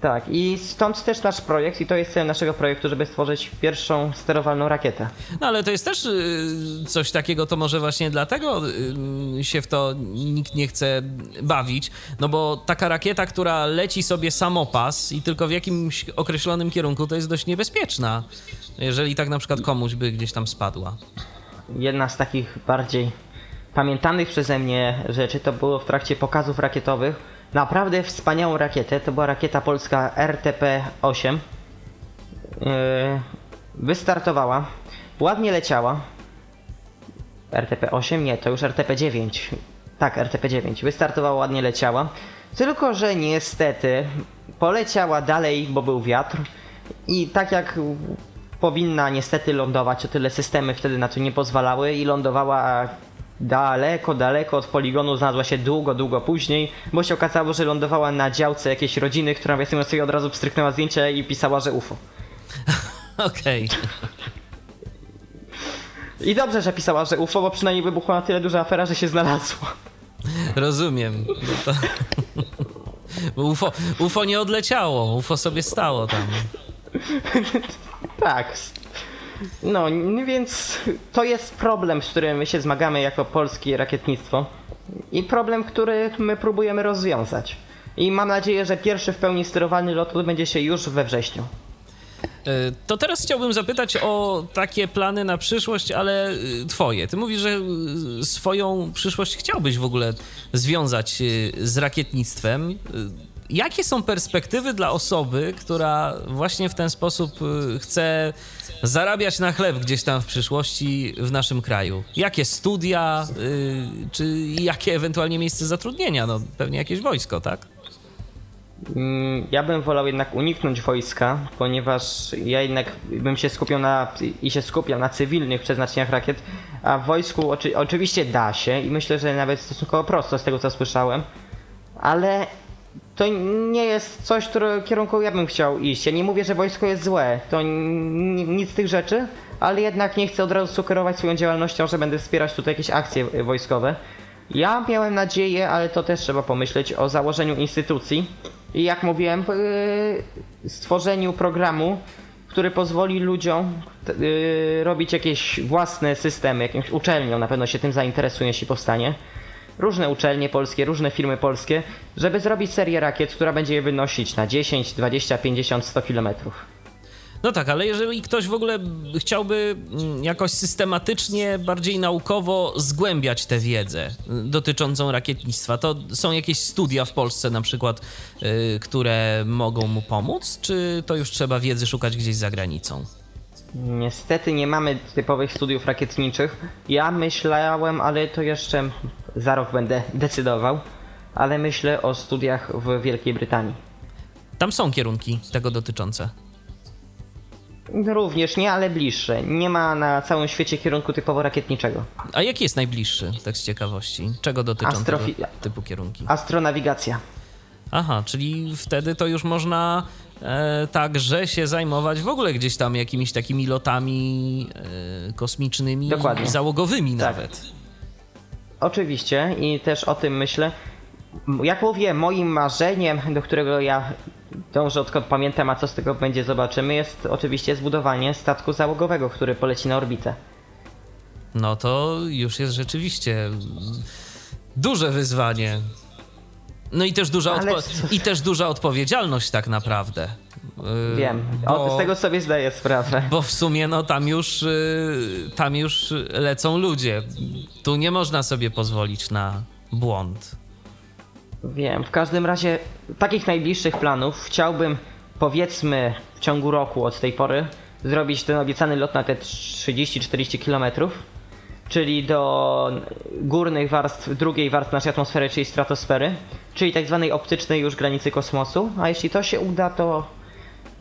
Tak, i stąd też nasz projekt, i to jest celem naszego projektu, żeby stworzyć pierwszą sterowalną rakietę. No ale to jest też y, coś takiego, to może właśnie dlatego y, się w to nikt nie chce bawić, no bo taka rakieta, która leci sobie samopas i tylko w jakimś określonym kierunku, to jest dość niebezpieczna, jeżeli tak na przykład komuś by gdzieś tam spadła. Jedna z takich bardziej pamiętanych przeze mnie rzeczy to było w trakcie pokazów rakietowych. Naprawdę wspaniałą rakietę, to była rakieta polska RTP-8. Yy, wystartowała, ładnie leciała. RTP-8? Nie, to już RTP-9. Tak, RTP-9. Wystartowała, ładnie leciała. Tylko, że niestety poleciała dalej, bo był wiatr. I tak jak powinna niestety lądować, o tyle systemy wtedy na to nie pozwalały i lądowała daleko, daleko od poligonu, znalazła się długo, długo później, bo się okazało, że lądowała na działce jakiejś rodziny, która nawiasem sobie od razu pstryknęła zdjęcie i pisała, że UFO. Okej. I dobrze, że pisała, że UFO, bo przynajmniej wybuchła na tyle duża afera, że się znalazła. Rozumiem. No to... UFO, UFO nie odleciało, UFO sobie stało tam. Tak. No, więc to jest problem, z którym my się zmagamy jako polskie rakietnictwo. I problem, który my próbujemy rozwiązać. I mam nadzieję, że pierwszy w pełni sterowany lot odbędzie się już we wrześniu. E, To teraz chciałbym zapytać o takie plany na przyszłość, ale y, twoje. Ty mówisz, że y, swoją przyszłość chciałbyś w ogóle związać z rakietnictwem. Jakie są perspektywy dla osoby, która właśnie w ten sposób y, chce zarabiać na chleb gdzieś tam w przyszłości w naszym kraju? Jakie studia, y, czy jakie ewentualnie miejsce zatrudnienia? No pewnie jakieś wojsko, tak? Mm, Ja bym wolał jednak uniknąć wojska, ponieważ ja jednak bym się skupiał na i się skupiał na cywilnych przeznaczeniach rakiet, a w wojsku oczy, oczywiście da się i myślę, że nawet stosunkowo prosto z tego co słyszałem, ale to nie jest coś, które kierunku ja bym chciał iść. Ja nie mówię, że wojsko jest złe, to nic z tych rzeczy, ale jednak nie chcę od razu sugerować swoją działalnością, że będę wspierać tutaj jakieś akcje y, wojskowe. Ja miałem nadzieję, ale to też trzeba pomyśleć o założeniu instytucji i jak mówiłem, yy, stworzeniu programu, który pozwoli ludziom yy, robić jakieś własne systemy, jakąś uczelnią na pewno się tym zainteresuje, jeśli powstanie. Różne uczelnie polskie, różne firmy polskie, żeby zrobić serię rakiet, która będzie je wynosić na 10, 20, 50, 100 kilometrów. No tak, ale jeżeli ktoś w ogóle chciałby mm, jakoś systematycznie, bardziej naukowo zgłębiać tę wiedzę y, dotyczącą rakietnictwa, to są jakieś studia w Polsce na przykład, y, które mogą mu pomóc, czy to już trzeba wiedzy szukać gdzieś za granicą? Niestety nie mamy typowych studiów rakietniczych. Ja myślałem, ale to jeszcze za rok będę decydował, ale myślę o studiach w Wielkiej Brytanii. Tam są kierunki tego dotyczące. Również nie, ale bliższe. Nie ma na całym świecie kierunku typowo rakietniczego. A jaki jest najbliższy, tak z ciekawości? Czego dotyczą Astrofi- tego typu kierunki? Astronawigacja. Aha, czyli wtedy to już można e, także się zajmować w ogóle gdzieś tam jakimiś takimi lotami e, kosmicznymi, Dokładnie. załogowymi Tak. nawet. Oczywiście i też o tym myślę. Jak mówię, moim marzeniem, do którego ja dążę odkąd pamiętam, a co z tego będzie zobaczymy, jest oczywiście zbudowanie statku załogowego, który poleci na orbitę. No to już jest rzeczywiście duże wyzwanie. No i też duża, odpo- i też duża odpowiedzialność tak naprawdę. Yy, Wiem, bo, o, z tego sobie zdaję sprawę. bo w sumie no tam już, yy, tam już lecą ludzie. Tu nie można sobie pozwolić na błąd. Wiem, w każdym razie takich najbliższych planów chciałbym powiedzmy w ciągu roku od tej pory zrobić ten obiecany lot na te 30-40 km, czyli do górnych warstw, drugiej warstwy naszej atmosfery, czyli stratosfery, czyli tak zwanej optycznej już granicy kosmosu, a jeśli to się uda, to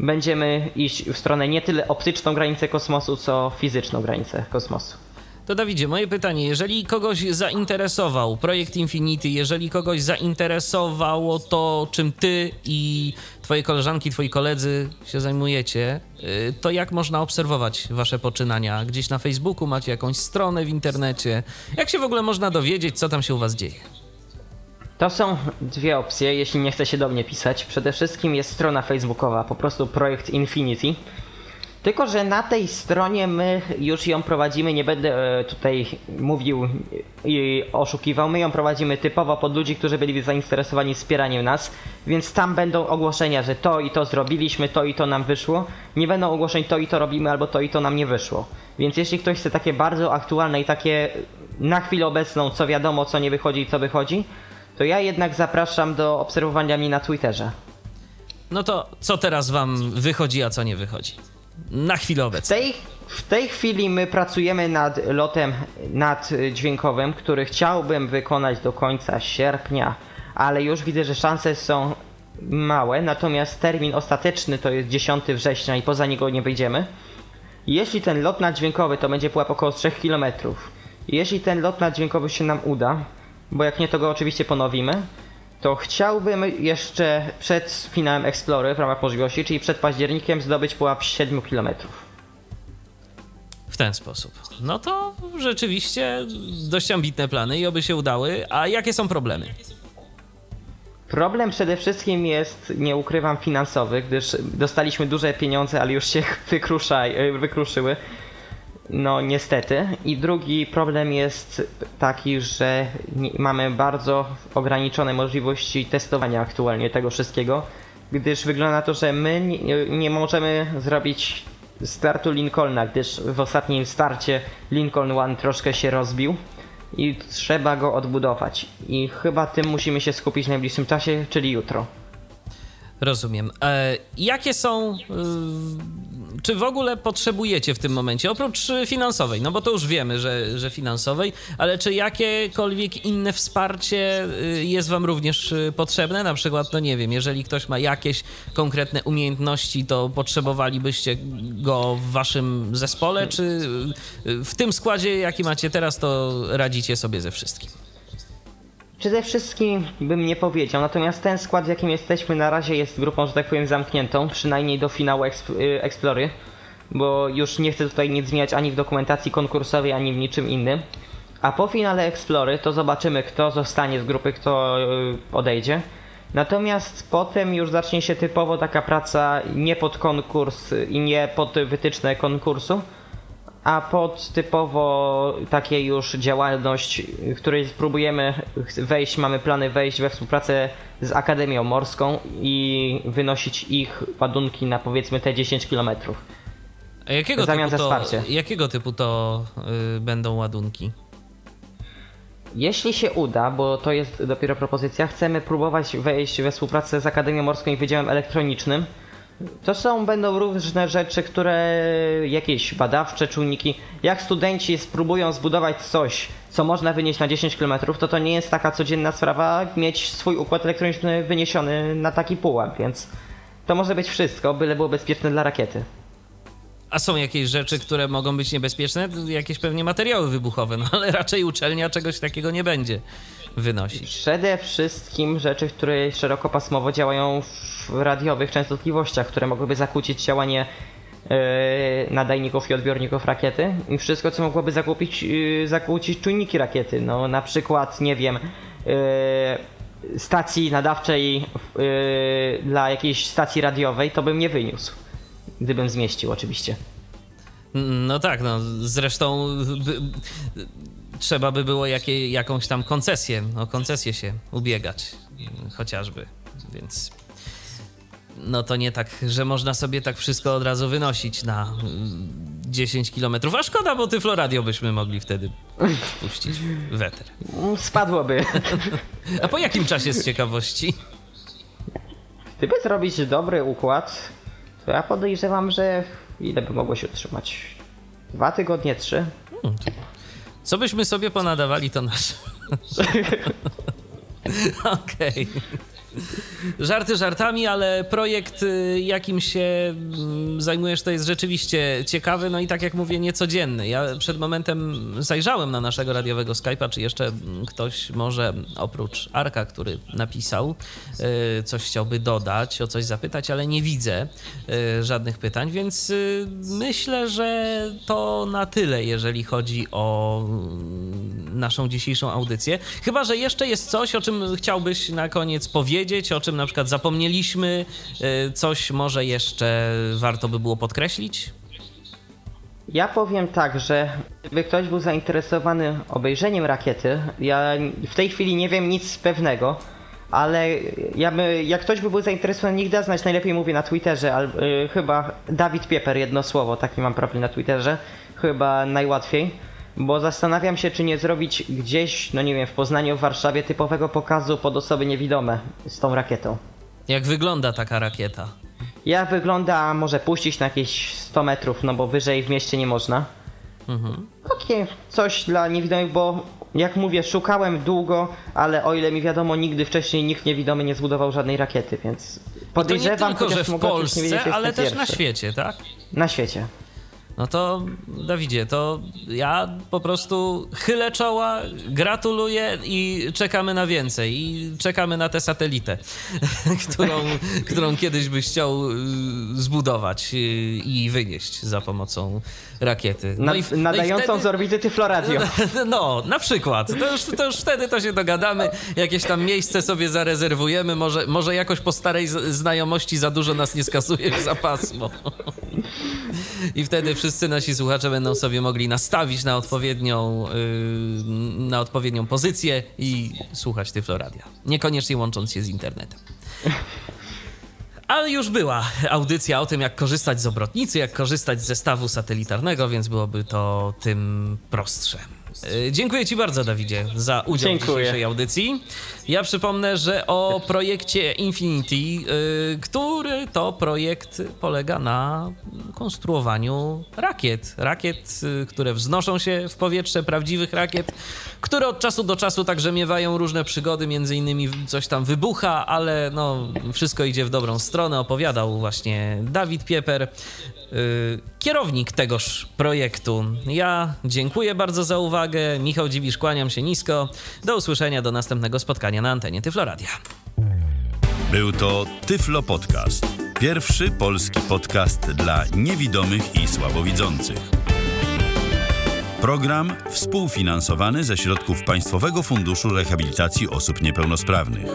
będziemy iść w stronę nie tyle optyczną granicę kosmosu, co fizyczną granicę kosmosu. To Dawidzie, moje pytanie, jeżeli kogoś zainteresował projekt Infinity, jeżeli kogoś zainteresowało to, czym ty i twoje koleżanki, twoi koledzy się zajmujecie, y, to jak można obserwować wasze poczynania? Gdzieś na Facebooku macie jakąś stronę w internecie? Jak się w ogóle można dowiedzieć, co tam się u was dzieje? To są dwie opcje, jeśli nie chce się do mnie pisać. Przede wszystkim jest strona facebookowa, po prostu projekt Infinity. Tylko, że na tej stronie my już ją prowadzimy, nie będę e, tutaj mówił i oszukiwał, my ją prowadzimy typowo pod ludzi, którzy byli zainteresowani wspieraniem nas, więc tam będą ogłoszenia, że to i to zrobiliśmy, to i to nam wyszło. Nie będą ogłoszeń to i to robimy, albo to i to nam nie wyszło. Więc jeśli ktoś chce takie bardzo aktualne i takie na chwilę obecną, co wiadomo, co nie wychodzi i co wychodzi, to ja jednak zapraszam do obserwowania mnie na Twitterze. No to co teraz wam wychodzi, a co nie wychodzi? Na chwilę W obecną. tej, w tej chwili my pracujemy nad lotem naddźwiękowym, który chciałbym wykonać do końca sierpnia, ale już widzę, że szanse są małe, natomiast termin ostateczny to jest 10 września i poza niego nie wyjdziemy. Jeśli ten lot naddźwiękowy to będzie pułap około 3 km, jeśli ten lot naddźwiękowy się nam uda, bo jak nie to go oczywiście ponowimy, to chciałbym jeszcze przed finałem Explory w ramach możliwości, czyli przed październikiem zdobyć pułap 7 km. W ten sposób. No to rzeczywiście dość ambitne plany i oby się udały. A jakie są problemy? Problem przede wszystkim jest, nie ukrywam, finansowy, gdyż dostaliśmy duże pieniądze, ale już się wykrusza, wykruszyły. No niestety. I drugi problem jest taki, że mamy bardzo ograniczone możliwości testowania aktualnie tego wszystkiego, gdyż wygląda na to, że my nie, możemy zrobić startu Lincolna, gdyż w ostatnim starcie Lincoln One troszkę się rozbił i trzeba go odbudować. I chyba tym musimy się skupić w najbliższym czasie, czyli jutro. Rozumiem. E, jakie są. Czy w ogóle potrzebujecie w tym momencie, oprócz y, finansowej, no bo to już wiemy, że, że finansowej, ale czy jakiekolwiek inne wsparcie y, jest Wam również y, potrzebne? Na przykład, no nie wiem, jeżeli ktoś ma jakieś konkretne umiejętności, to potrzebowalibyście go w Waszym zespole, czy w tym składzie, jaki macie teraz, to radzicie sobie ze wszystkim? Przede wszystkim bym nie powiedział, natomiast ten skład, w jakim jesteśmy na razie jest grupą, że tak powiem, zamkniętą, przynajmniej do finału y, Explory, bo już nie chcę tutaj nic zmieniać ani w dokumentacji konkursowej, ani w niczym innym. A po finale Explory to zobaczymy, kto zostanie z grupy, kto y, odejdzie. Natomiast potem już zacznie się typowo taka praca nie pod konkurs y, i nie pod wytyczne konkursu, a pod typowo takie już działalność, w której spróbujemy wejść, mamy plany wejść we współpracę z Akademią Morską i wynosić ich ładunki na powiedzmy te 10 km. A jakiego zamian typu to, jakiego typu to y, będą ładunki? Jeśli się uda, bo to jest dopiero propozycja, chcemy próbować wejść we współpracę z Akademią Morską i Wydziałem Elektronicznym. To są, będą różne rzeczy, które jakieś badawcze czujniki. Jak studenci spróbują zbudować coś, co można wynieść na 10 km, to to nie jest taka codzienna sprawa mieć swój układ elektroniczny wyniesiony na taki pułap, więc to może być wszystko, byle było bezpieczne dla rakiety. A są jakieś rzeczy, które mogą być niebezpieczne? Jakieś pewnie materiały wybuchowe, no ale raczej uczelnia czegoś takiego nie będzie wynosić. Przede wszystkim rzeczy, które szerokopasmowo działają w radiowych częstotliwościach, które mogłyby zakłócić działanie e, nadajników i odbiorników rakiety i wszystko, co mogłoby zakłócić, e, zakłócić czujniki rakiety. No, na przykład, nie wiem, e, stacji nadawczej dla jakiejś stacji radiowej, to bym nie wyniósł. Gdybym zmieścił, oczywiście. No tak, no zresztą trzeba by było jakie, jakąś tam koncesję, o koncesję się ubiegać chociażby, więc no to nie tak, że można sobie tak wszystko od razu wynosić na 10 kilometrów, a szkoda, bo Tyfloradio byśmy mogli wtedy puścić w eter. Spadłoby. A po jakim czasie z ciekawości? Gdyby zrobić dobry układ, to ja podejrzewam, że ile by mogło się utrzymać? Dwa tygodnie, trzy? Co byśmy sobie ponadawali, to nasze. Okej. Żarty żartami, ale projekt, y, jakim się mm, zajmujesz, to jest rzeczywiście ciekawy, no i tak jak mówię, niecodzienny. Ja przed momentem zajrzałem na naszego radiowego Skype'a, czy jeszcze mm, ktoś może oprócz Arka, który napisał, y, coś chciałby dodać, o coś zapytać, ale nie widzę y, żadnych pytań, więc myślę, że to na tyle, jeżeli chodzi o mm, naszą dzisiejszą audycję. Chyba, że jeszcze jest coś, o czym chciałbyś na koniec powiedzieć, o czym na przykład zapomnieliśmy, coś może jeszcze warto by było podkreślić? Ja powiem tak, że gdyby ktoś był zainteresowany obejrzeniem rakiety, ja w tej chwili nie wiem nic pewnego, ale ja by, jak ktoś by był zainteresowany, niech da znać, najlepiej mówię na Twitterze, al, y, chyba Dawid Pieper, jedno słowo, taki mam profil na Twitterze, chyba najłatwiej bo zastanawiam się, czy nie zrobić gdzieś, no nie wiem, w Poznaniu, w Warszawie typowego pokazu pod osoby niewidome z tą rakietą. Jak wygląda taka rakieta? Jak wygląda, może puścić na jakieś 100 metrów, no bo wyżej w mieście nie można. Mhm. Takie coś dla niewidomych, bo jak mówię, szukałem długo, ale o ile mi wiadomo, nigdy wcześniej nikt niewidomy nie zbudował żadnej rakiety, więc podejrzewam, I to nie tylko, że w Polsce, ale też na świecie, tak? Na świecie. No to Dawidzie, to ja po prostu chylę czoła, gratuluję i czekamy na więcej. I czekamy na tę satelitę, którą, którą kiedyś byś chciał y, zbudować y, i wynieść za pomocą rakiety. No, i, nadającą no i wtedy, z orbity Tyfloradio. No, na przykład. To już, to już wtedy to się dogadamy. Jakieś tam miejsce sobie zarezerwujemy. Może, może jakoś po starej znajomości za dużo nas nie skasuje za pasmo. I wtedy wszyscy nasi słuchacze będą sobie mogli nastawić na odpowiednią, yy, na odpowiednią pozycję i słuchać Tyfloradia. Niekoniecznie łącząc się z internetem. Ale już była audycja o tym, jak korzystać z obrotnicy, jak korzystać z zestawu satelitarnego, więc byłoby to tym prostsze. E, dziękuję Ci bardzo, Dawidzie, za udział Dziękuję. w dzisiejszej audycji. Ja przypomnę, że o projekcie Infinity, e, który to projekt polega na konstruowaniu rakiet. Rakiet, e, które wznoszą się w powietrze, prawdziwych rakiet, które od czasu do czasu także miewają różne przygody, między innymi coś tam wybucha, ale no, wszystko idzie w dobrą stronę. Opowiadał właśnie Dawid Pieper. Y, kierownik tegoż projektu. Ja dziękuję bardzo za uwagę. Michał Dziwisz, kłaniam się nisko. Do usłyszenia, do następnego spotkania na antenie Tyfloradia. Był to Tyflo Podcast. Pierwszy polski podcast dla niewidomych i słabowidzących. Program współfinansowany ze środków Państwowego Funduszu Rehabilitacji Osób Niepełnosprawnych.